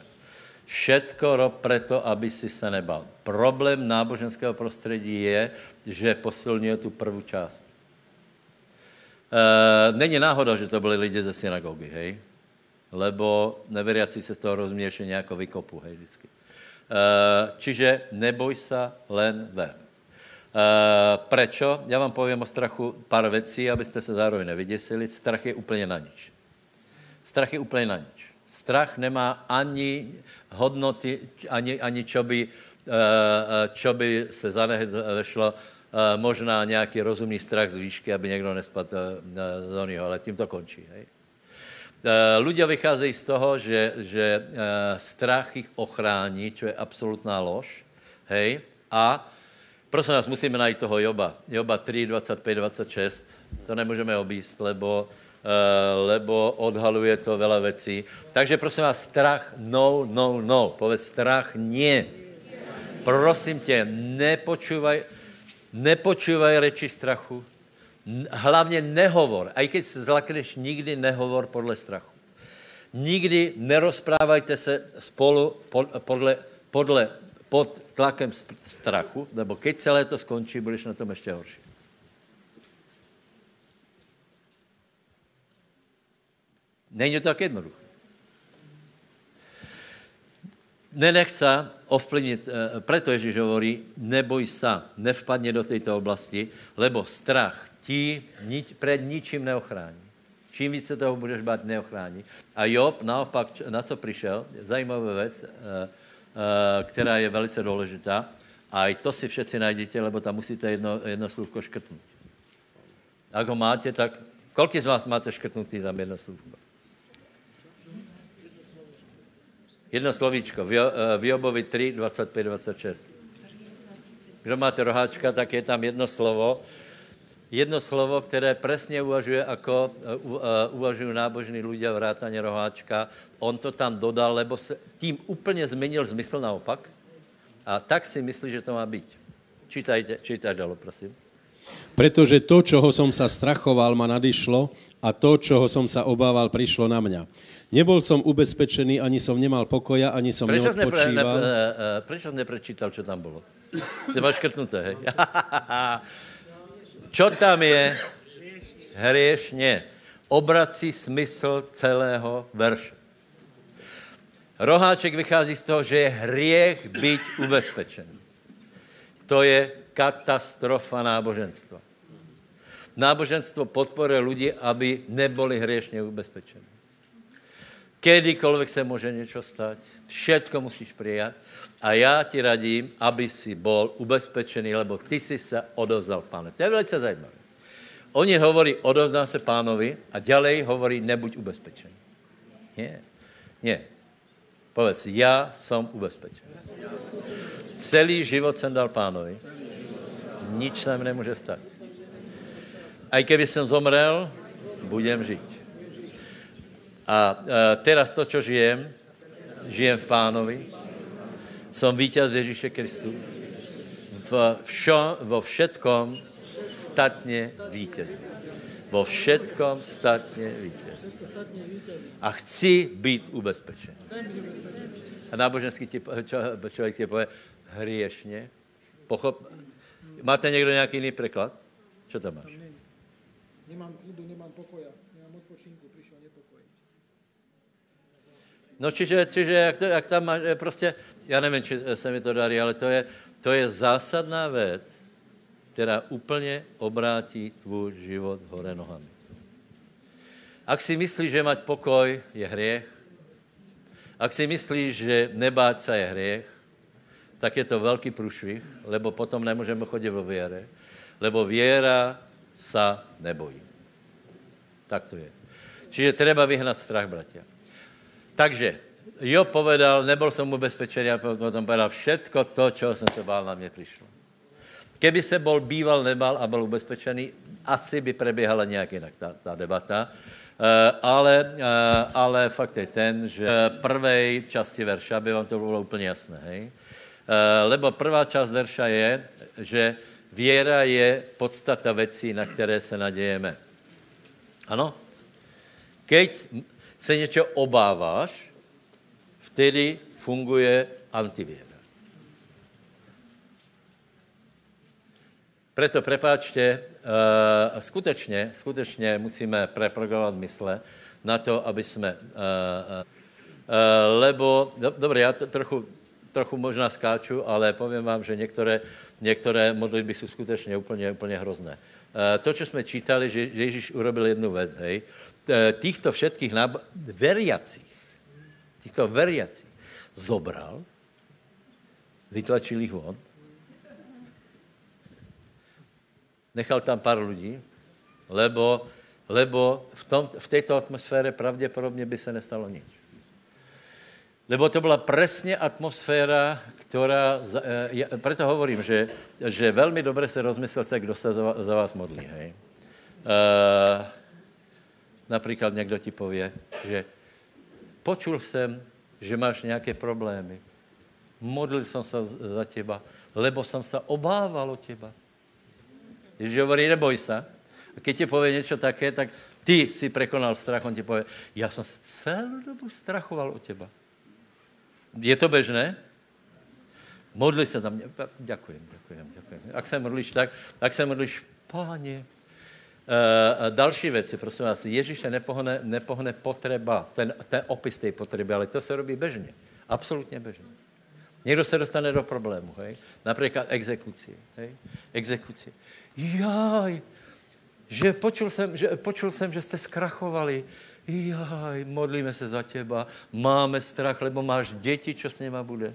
Všetko rob preto, aby si se nebal. Problém náboženského prostředí je, že posilňuje tu první část. E, není náhoda, že to byli lidi ze synagogy, hej? Lebo neveriaci se z toho rozměše nějako vykopu, hej, vždycky. E, čiže neboj se, len ver. E, prečo? Já vám povím o strachu pár věcí, abyste se zároveň nevyděsili. Strach je úplně na nič. Strach je úplně na nič. Strach nemá ani hodnoty, ani, ani čo, by, eh, eh, čo by se zanešlo, eh, možná nějaký rozumný strach z výšky, aby někdo nespadl do něho, ale tím to končí. Hej? Ľudia vycházejí z toho, že, že strach ich ochrání, čo je absolutná lož, hej, a prosím vás, musíme najít toho Joba. Joba 3, 25, 26, to nemůžeme obíst, lebo Eh, lebo odhaluje to veľa vecí. Takže prosím vás, strach no, no, no. Povedz strach nie. Prosím tě, nepočúvaj, nepočúvaj reči strachu. Hlavně nehovor. A i když se zlakneš, nikdy nehovor podle strachu. Nikdy nerozprávajte se spolu podle, podle pod tlakem strachu, nebo keď celé to skončí, budeš na tom ještě horší. Není to tak jednoduché. Nenech se ovplyvnit, eh, preto Ježíš hovorí, neboj se, nevpadně do této oblasti, lebo strach ti před ničím neochrání. Čím více toho budeš bát, neochrání. A Job naopak, na co přišel, zajímavá věc, eh, eh, která je velice důležitá, a i to si všetci najdete, lebo tam musíte jedno, jedno slůvko škrtnout. Ak ho máte, tak kolik z vás máte škrtnutý tam jedno slůvko? Jedno slovíčko. V Jobovi 3, 25, 26. Kdo máte roháčka, tak je tam jedno slovo. Jedno slovo, které přesně uvažuje, jako uvažují nábožní lidé vrátaně roháčka. On to tam dodal, lebo se tím úplně změnil zmysl naopak. A tak si myslí, že to má být. Čítajte, čítaj dalo, prosím. Pretože to, čoho som sa strachoval, ma nadišlo a to, čoho som sa obával, prišlo na mňa. Nebol som ubezpečený, ani som nemal pokoja, ani som prečo neodpočíval. Nepre, ne, uh, prečo neprečítal, čo tam bylo? Ty máš škrtnuté, hej? čo tam je? Hriešně. Obrací smysl celého verše. Roháček vychází z toho, že je hriech být ubezpečený. To je katastrofa náboženstva. Náboženstvo podporuje lidi, aby neboli hriešně ubezpečení. Kedykoľvek se může něco stát, všetko musíš přijat a já ti radím, aby si bol ubezpečený, lebo ty si se odozdal páne. To je velice zajímavé. Oni hovorí, odozdám se pánovi a ďalej hovorí, nebuď ubezpečený. Nie, nie. Povedz, já jsem ubezpečený. Celý život jsem dal pánovi. Nič se mi nemůže stát. A i keby jsem zomrel, budem žít. A e, teraz to, čo žijem, žijem v pánovi, som vítěz Ježíše Kristu. V všo, vo všetkom statně vítěz. Vo všetkom statně vítěz. A chci být ubezpečen. A náboženský ti, člověk ti pově, hriešně. Pochop, máte někdo nějaký jiný překlad? Co tam máš? Nemám nemám pokoja, nemám odpočinku, přišel nepokoj. No čiže, čiže jak, to, jak tam máš, prostě, já nevím, či se mi to darí, ale to je, to je zásadná věc, která úplně obrátí tvůj život hore nohami. Ak si myslíš, že mať pokoj je hriech, ak si myslíš, že nebáť se je hriech, tak je to velký průšvih, lebo potom nemůžeme chodit vo věre, lebo věra sa nebojí. Tak to je. Čiže treba vyhnat strach, bratia. Takže Jo povedal, nebyl jsem ubezpečený a potom povedal, všetko to, čeho jsem se bál, na mě přišlo. Keby se bol býval, nebal a byl ubezpečený, asi by preběhala nějak jinak ta, ta debata. Uh, ale, uh, ale fakt je ten, že v prvej části verša by vám to bylo úplně jasné. Hej? Uh, lebo prvá část verša je, že věra je podstata věcí, na které se nadějeme. Ano? Keď se něčeho obáváš, vtedy funguje antivěra. Preto prepáčte, uh, skutečně, skutečně musíme preprogramovat mysle na to, aby jsme, uh, uh, lebo, do, dobré, já to trochu, trochu možná skáču, ale povím vám, že některé, některé modlitby jsou skutečně úplně, úplně hrozné. Uh, to, co jsme čítali, že, Ježíš urobil jednu věc, hej, týchto všetkých náb- veriacích, týchto veriacích zobral, vytlačil jich von, nechal tam pár lidí, lebo, lebo v, tom, v této atmosféře pravděpodobně by se nestalo nic. Lebo to byla přesně atmosféra, která, ja, preto hovorím, že, že velmi dobře se rozmyslete, kdo se za, za vás modlí. Hej. Uh, například někdo ti pově, že počul jsem, že máš nějaké problémy. Modlil jsem se za těba, lebo jsem se obával o těba. Ježíš hovorí, neboj se. A když ti pově něco také, tak ty si prekonal strach, on ti pově, já jsem se celou dobu strachoval o těba. Je to bežné? Modli se za mě. Děkujem, děkujem, děkujem. Jak se modlíš tak, tak se modlíš, páně. Uh, další věci, prosím vás, Ježíše nepohne, nepohne potreba, ten, ten opis té potřeby, ale to se robí běžně. Absolutně běžně. Někdo se dostane do problému, hej? Například exekuci, hej? Exekuci. Jaj, že počul jsem, že, počul jsem, že jste zkrachovali. Jaj, modlíme se za těba, máme strach, lebo máš děti, čo s nima bude.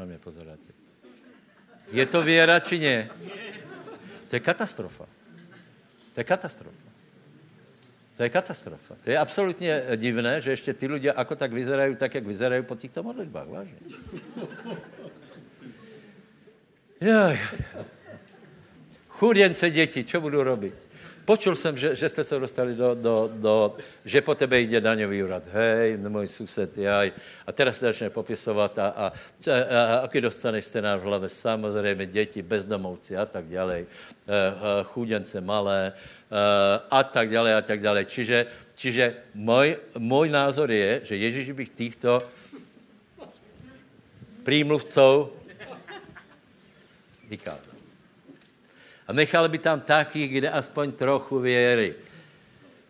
Na mě pozoráte? Je to věra, či ne? To je katastrofa. To je katastrofa. To je katastrofa. To je absolutně divné, že ještě ty lidé jako tak vyzerají, tak, jak vyzerají po těchto modlitbách. Vážně. Chuděnce děti, co budu robit? Počul jsem, že, že jste se dostali do, do, do, že po tebe jde daňový úrad. Hej, můj sused, jaj. A teraz se začne popisovat a, a, a, a aký dostaneš na v hlave? Samozřejmě děti, bezdomovci a tak dále. Chuděnce malé a tak dále a tak dále. Čiže, čiže můj, můj názor je, že Ježíš bych týchto prímluvcov vykázal. A nechal by tam taky, kde aspoň trochu věry.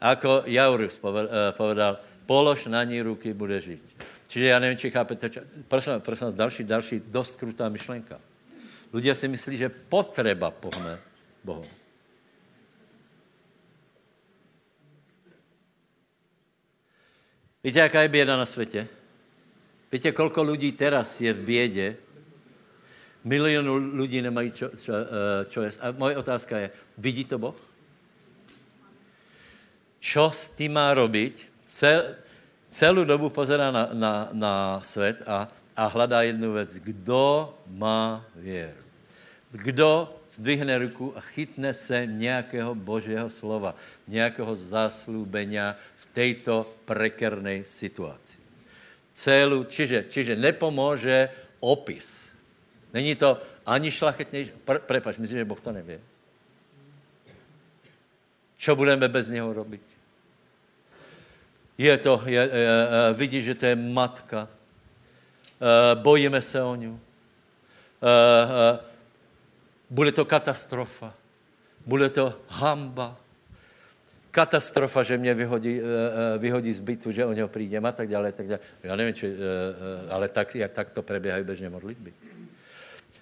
Ako Jaurus eh, povedal, polož na ní ruky, bude žít. Čiže já nevím, či chápete, čo... prosím, prosím další, další dost krutá myšlenka. Ľudia si myslí, že potreba pohne Bohu. Víte, jaká je běda na světě? Víte, kolko lidí teraz je v bědě, Milionů lidí nemají čo, čo, eh, čo jest. A moje otázka je, vidí to Boh? Čo s tím má robiť? Cel, celou dobu pozerá na, na, na svět a, a hledá jednu věc. Kdo má věru? Kdo zdvihne ruku a chytne se nějakého božího slova, nějakého zaslúbenia v této prekernej situaci. Celou, čiže, čiže nepomůže opis Není to ani šlachetnější. Pre, prepač, myslím, že Boh to neví. Co budeme bez něho robit? Je to, je, je, je, vidí, že to je matka. E, bojíme se o ňu. E, e, bude to katastrofa. Bude to hamba. Katastrofa, že mě vyhodí, vyhodí z bytu, že o něho přijdem a tak dále, tak dále. Já nevím, či, ale tak, jak tak to preběhají běžně modlitby.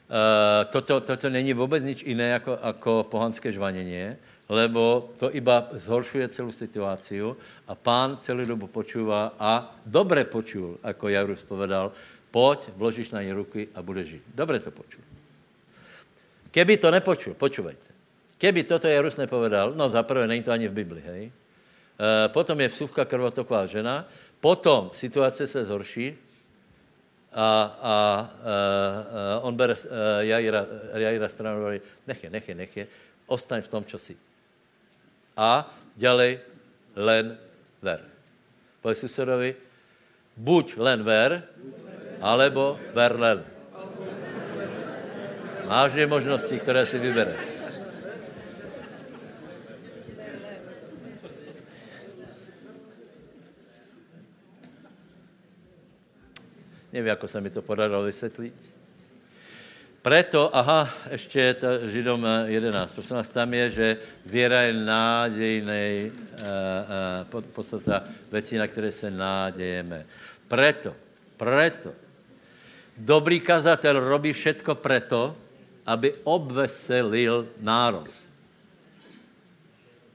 Uh, toto, toto není vůbec nič jiné jako, jako pohanské žvanění, lebo to iba zhoršuje celou situaci a pán celou dobu počúvá a dobře počul, jako Jarus povedal, pojď, vložíš na ně ruky a bude žít. Dobře to počul. Keby to nepočul, počúvajte. Keby toto Jarus nepovedal, no zaprvé není to ani v Bibli, hej. Uh, potom je vsuvka krvotoková žena, potom situace se zhorší, a, a, a on bere Jaira, Jaira stranu, hovorí, nech je, nech je, nech je, ostaň v tom, čo si. A ďalej len ver. Povedz susedovi, buď len ver, alebo ver len. Máš dvě možnosti, které si vybereš. Nevím, jak se mi to podařilo vysvětlit. Preto, aha, ještě je to Židom 11. Prosím vás, tam je, že věra je nádejnej, uh, uh, podstata věcí, na které se nádejeme. Preto, preto, dobrý kazatel robí všetko preto, aby obveselil národ.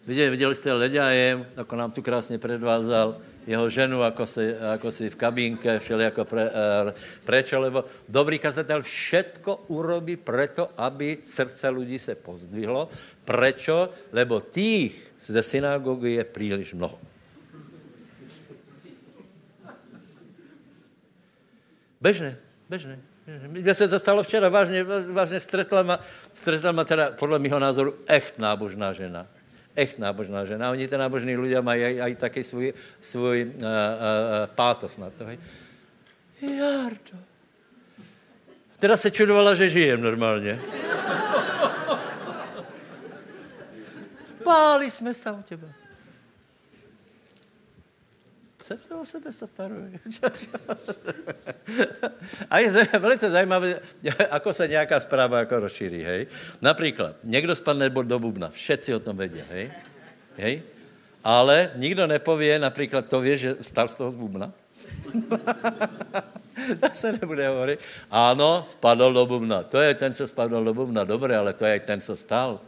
Viděli, viděli jste Leďajem, jako nám tu krásně předvázal, jeho ženu, jako si, jako si v kabínke, všeli jako pre, eh, prečo, lebo dobrý kazatel všetko urobí preto, aby srdce lidí se pozdvihlo. Prečo? Lebo tých ze synagogy je příliš mnoho. Bežné, bežné. Mně se to stalo včera, vážně, vážně stretla ma, stretla ma teda, podle mého názoru, echt nábožná žena echt nábožná žena. Oni ty nábožní lidé mají aj, aj taky svůj, svůj uh, uh, pátos na to. Jardo. Teda se čudovala, že žijem normálně. Báli jsme se o těba. Se o sebe se staruje. A je velice zajímavé, ako se nějaká zpráva jako rozšíří, hej. Například, někdo spadne do bubna, všetci o tom vědí, hej. Hej. Ale nikdo nepově, například to ví, že stal z toho z bubna. to se nebude hovorit. Ano, spadl do bubna. To je ten, co spadl do bubna. Dobré, ale to je ten, co stal.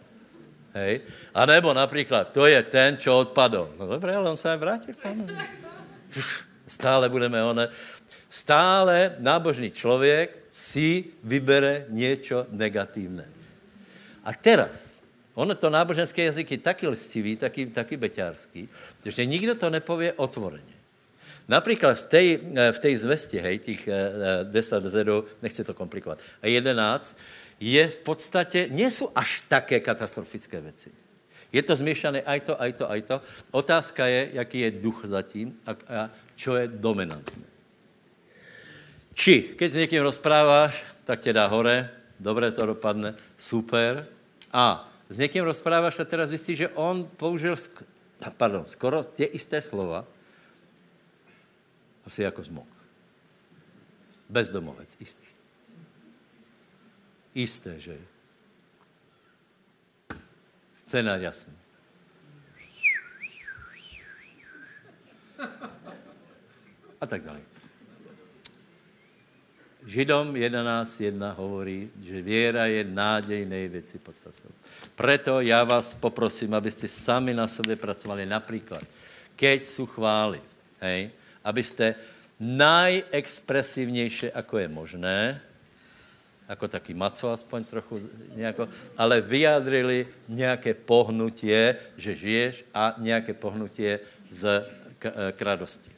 Hej. A nebo například, to je ten, čo odpadl. No dobré, ale on se vrátí Stále budeme one. Stále nábožný člověk si vybere něco negativné. A teraz, ono to náboženské jazyk je taky listivý, taky, taky beťárský, že nikdo to nepově otvoreně. Například v té, v té hej, těch 10 zedů, nechci to komplikovat, a 11, je v podstatě, nejsou až také katastrofické věci. Je to zmiešané aj to, aj to, aj to. Otázka je, jaký je duch zatím a, a čo je dominantné. Či, keď s někým rozpráváš, tak tě dá hore, dobré to dopadne, super. A s někým rozpráváš a teraz zjistíš, že on použil, sk- pardon, skoro tě isté slova, asi jako zmok. Bezdomovec, istý. Jisté, že. Scénář jasný. A tak dále. Židom 11.1 hovorí, že věra je nádej největší podstatou. Proto já vás poprosím, abyste sami na sobě pracovali. Například, keď jsou chvály, hej, abyste najexpresivnější, ako je možné, jako taky maco aspoň trochu, nějako, ale vyjádřili nějaké pohnutie, že žiješ a nějaké pohnutie z, k, eh, k radosti.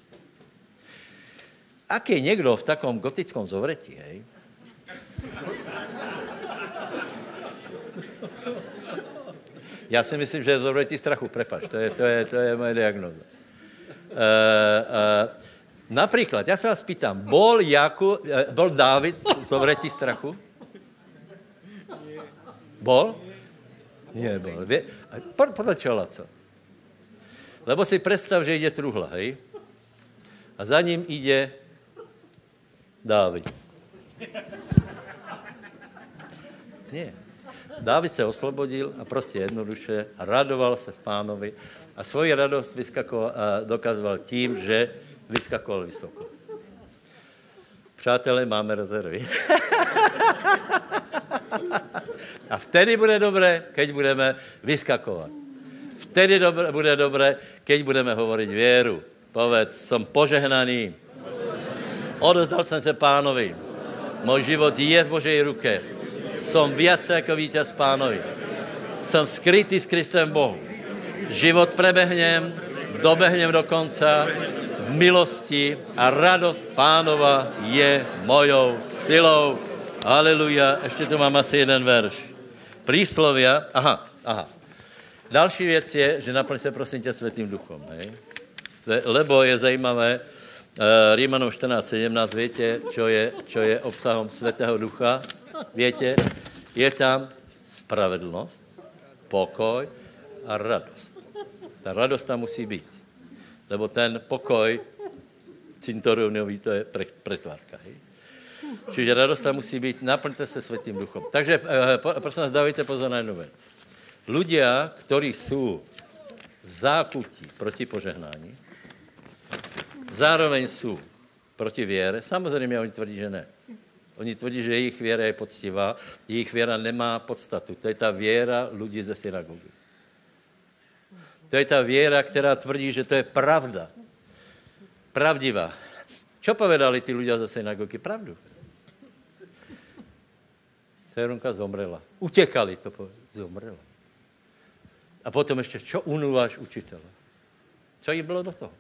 Ak je někdo v takom gotickom zovretí, hej, já si myslím, že je v zovretí strachu, prepač, to je, to je, to je moje diagnoza. Uh, uh, Například, já se vás pýtám, bol, Jaku, eh, bol Dávid v zovretí strachu? Bol? Nie, bol. Vě, podle čeho, co? Lebo si představ, že jde truhla, hej? A za ním jde Dávid. Nie. Dávid se oslobodil a prostě jednoduše radoval se v pánovi a svoji radost vyskakoval, dokazoval tím, že vyskakoval vysoko. Přátelé, máme rezervy. a vtedy bude dobré, keď budeme vyskakovat. Vtedy dobré, bude dobré, keď budeme hovorit věru. Povedz, jsem požehnaný. Odozdal jsem se pánovi. Můj život je v Božej ruke. Jsem více jako vítěz pánovi. Jsem skrytý s Kristem Bohu. Život prebehnem, dobehnem do konca, milosti a radost pánova je mojou silou. Aleluja. Ještě tu mám asi jeden verš. Príslovia. Aha, aha. Další věc je, že naplň se prosím tě světým duchom. Hej? Lebo je zajímavé, uh, Rímanům 14.17, větě, čo je, čo je obsahom světého ducha? Větě, je tam spravedlnost, pokoj a radost. Ta radost tam musí být lebo ten pokoj cintorionový, to je pre, pretvárka. Hej? Čiže radost tam musí být, naplňte se světým duchom. Takže eh, prosím vás, dávajte pozor na jednu věc. Ľudia, kteří jsou v zákutí proti požehnání, zároveň jsou proti věre, samozřejmě oni tvrdí, že ne. Oni tvrdí, že jejich věra je poctivá, jejich věra nemá podstatu. To je ta věra lidí ze synagogy. To je ta věra, která tvrdí, že to je pravda. Pravdivá. Čo povedali ty ľudia ze synagogy? Pravdu. Cerunka zomrela. Utekali, to povedali. Zomrela. A potom ještě, čo unúváš učitele? Co jim bylo do toho?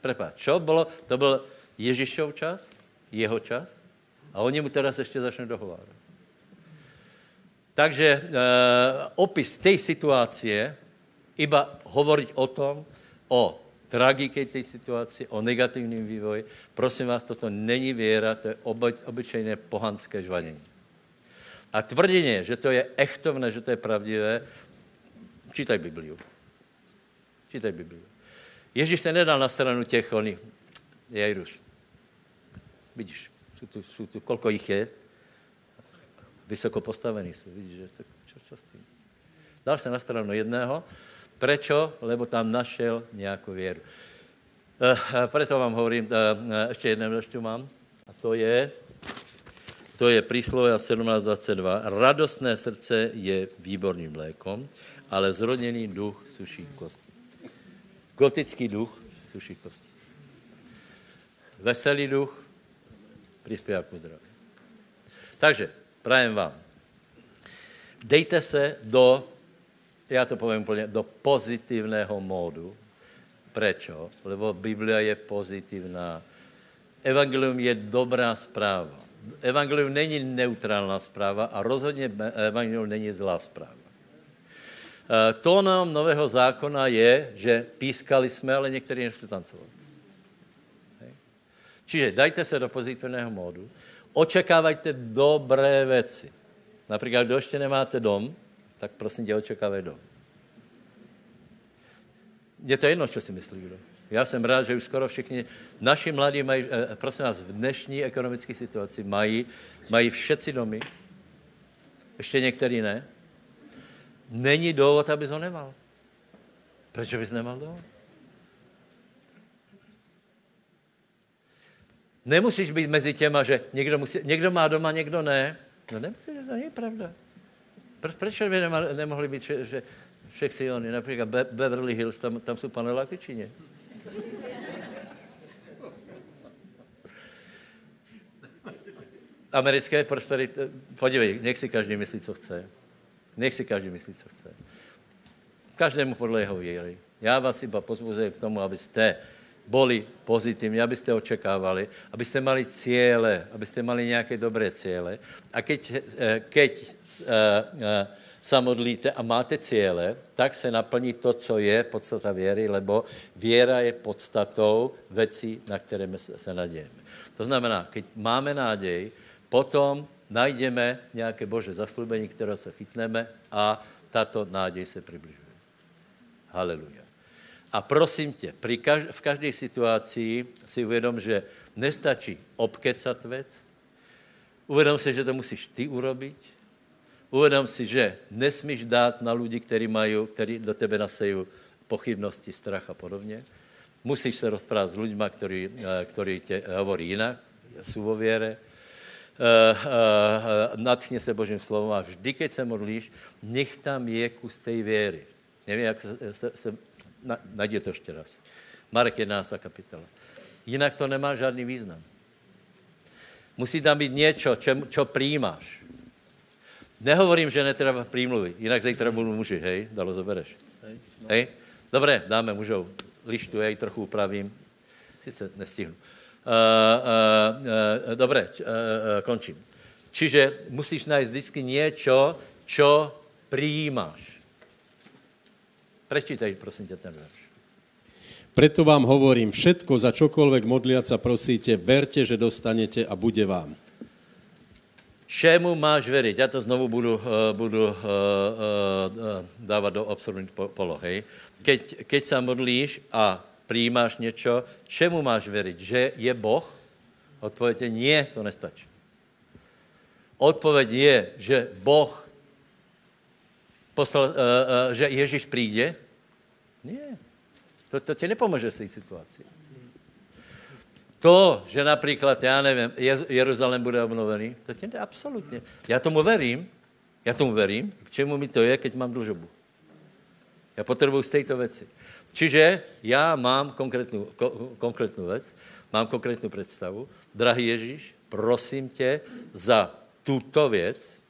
Prepáč, čo bylo? To byl Ježišov čas, jeho čas a oni mu teraz ještě začnou dohovárat. Takže e, opis té situace iba hovoriť o tom, o tragike té situaci, o negativním vývoji. Prosím vás, toto není věra, to je obyč, obyčejné pohanské žvanění. A tvrděně, že to je echtovné, že to je pravdivé, čítaj Bibliu. Čítaj Bibliu. Ježíš se nedal na stranu těch, oni, Jairus, vidíš, jsou tu, jsou tu, kolko jich je, vysoko postavený jsou, vidíš, že tak čo, čo s tím? Dal se na stranu jedného, prečo? Lebo tam našel nějakou věru. E, preto vám hovorím, ještě jedné ještě mám, a to je, to je príslove 17.22. Radostné srdce je výborným lékom, ale zrodený duch suší kosti. Gotický duch suší kosti. Veselý duch přispěvá k zdraví. Takže, prajem vám. Dejte se do, já to povím úplně, do pozitivného módu. Prečo? Lebo Biblia je pozitivná. Evangelium je dobrá zpráva. Evangelium není neutrálna zpráva a rozhodně evangelium není zlá zpráva. Eh, tónem nového zákona je, že pískali jsme, ale někteří nešli tancovat. Čiže dajte se do pozitivného módu, očekávajte dobré věci. Například, kdo ještě nemáte dom, tak prosím tě, očekávaj dom. Je to jedno, co si myslí kdo. Já jsem rád, že už skoro všichni, naši mladí mají, eh, prosím vás, v dnešní ekonomické situaci mají, mají všetci domy, ještě některý ne. Není důvod, abys ho nemal. Proč bys nemal dom? Nemusíš být mezi těma, že někdo, musí, někdo má doma, někdo ne. No nemusíš, to není pravda. Proč, by nemohli být že, že všechny oni, například Beverly Hills, tam, tam jsou paneláky či ne? Americké prosperity, podívej, nech si každý myslí, co chce. Nech si každý myslí, co chce. Každému podle jeho víry. Já vás iba pozbuzuji k tomu, abyste boli pozitivní, abyste očekávali, abyste mali cíle, abyste mali nějaké dobré cíle. A keď, eh, keď uh, uh, se modlíte a máte cíle, tak se naplní to, co je podstata věry, lebo věra je podstatou věcí, na které se nadějeme. To znamená, keď máme nádej, potom najdeme nějaké bože zaslubení, které se chytneme a tato nádej se přibližuje. Haleluja. A prosím tě, pri kaž- v každé situaci si uvědom, že nestačí obkecat věc, uvědom si, že to musíš ty urobiť, uvědom si, že nesmíš dát na lidi, kteří mají, kteří do tebe nasejí pochybnosti, strach a podobně. Musíš se rozprávat s lidmi, kteří, eh, kteří tě hovorí jinak, jsou vo věre. Uh, uh, se Božím slovom a vždy, keď se modlíš, nech tam je kus té věry. Nevím, jak se, se, se na, najdi to ještě raz. Marek 11. kapitola. Jinak to nemá žádný význam. Musí tam být něco, čo přijímáš. Nehovorím, že netreba prímluvy, jinak zítra budu muži, hej, dalo zobereš. Hej, no. hej? Dobré, dáme mužou. Lištu, já ji trochu upravím. Sice nestihnu. Uh, uh, uh, dobré, uh, uh, končím. Čiže musíš najít vždycky něco, čo přijímáš. Prečítaj, prosím tě, ten verš. Preto vám hovorím, všetko, za čokoľvek modliaca prosíte, verte, že dostanete a bude vám. Čemu máš věřit? Já to znovu budu, uh, budu uh, uh, dávat do absurdní polohy. Keď, keď se modlíš a přijímáš něco, čemu máš věřit? Že je Boh? Odpověď je, nie, to nestačí. Odpověď je, že Boh poslal, uh, uh, že Ježíš přijde? Ne. To, to ti nepomůže v té situaci. To, že například, já nevím, Jeruzalém bude obnovený, to tě jde absolutně. Já tomu verím, já tomu verím, k čemu mi to je, keď mám dlužobu. Já potřebuji z této věci. Čiže já mám konkrétnu, ko, konkrétnu věc, mám konkrétnu představu. Drahý Ježíš, prosím tě za tuto věc,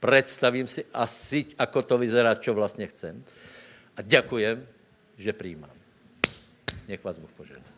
představím si asi, ako to vyzerá, čo vlastně chcem. A děkujem, že přijímám. Nech vás Bůh požádá.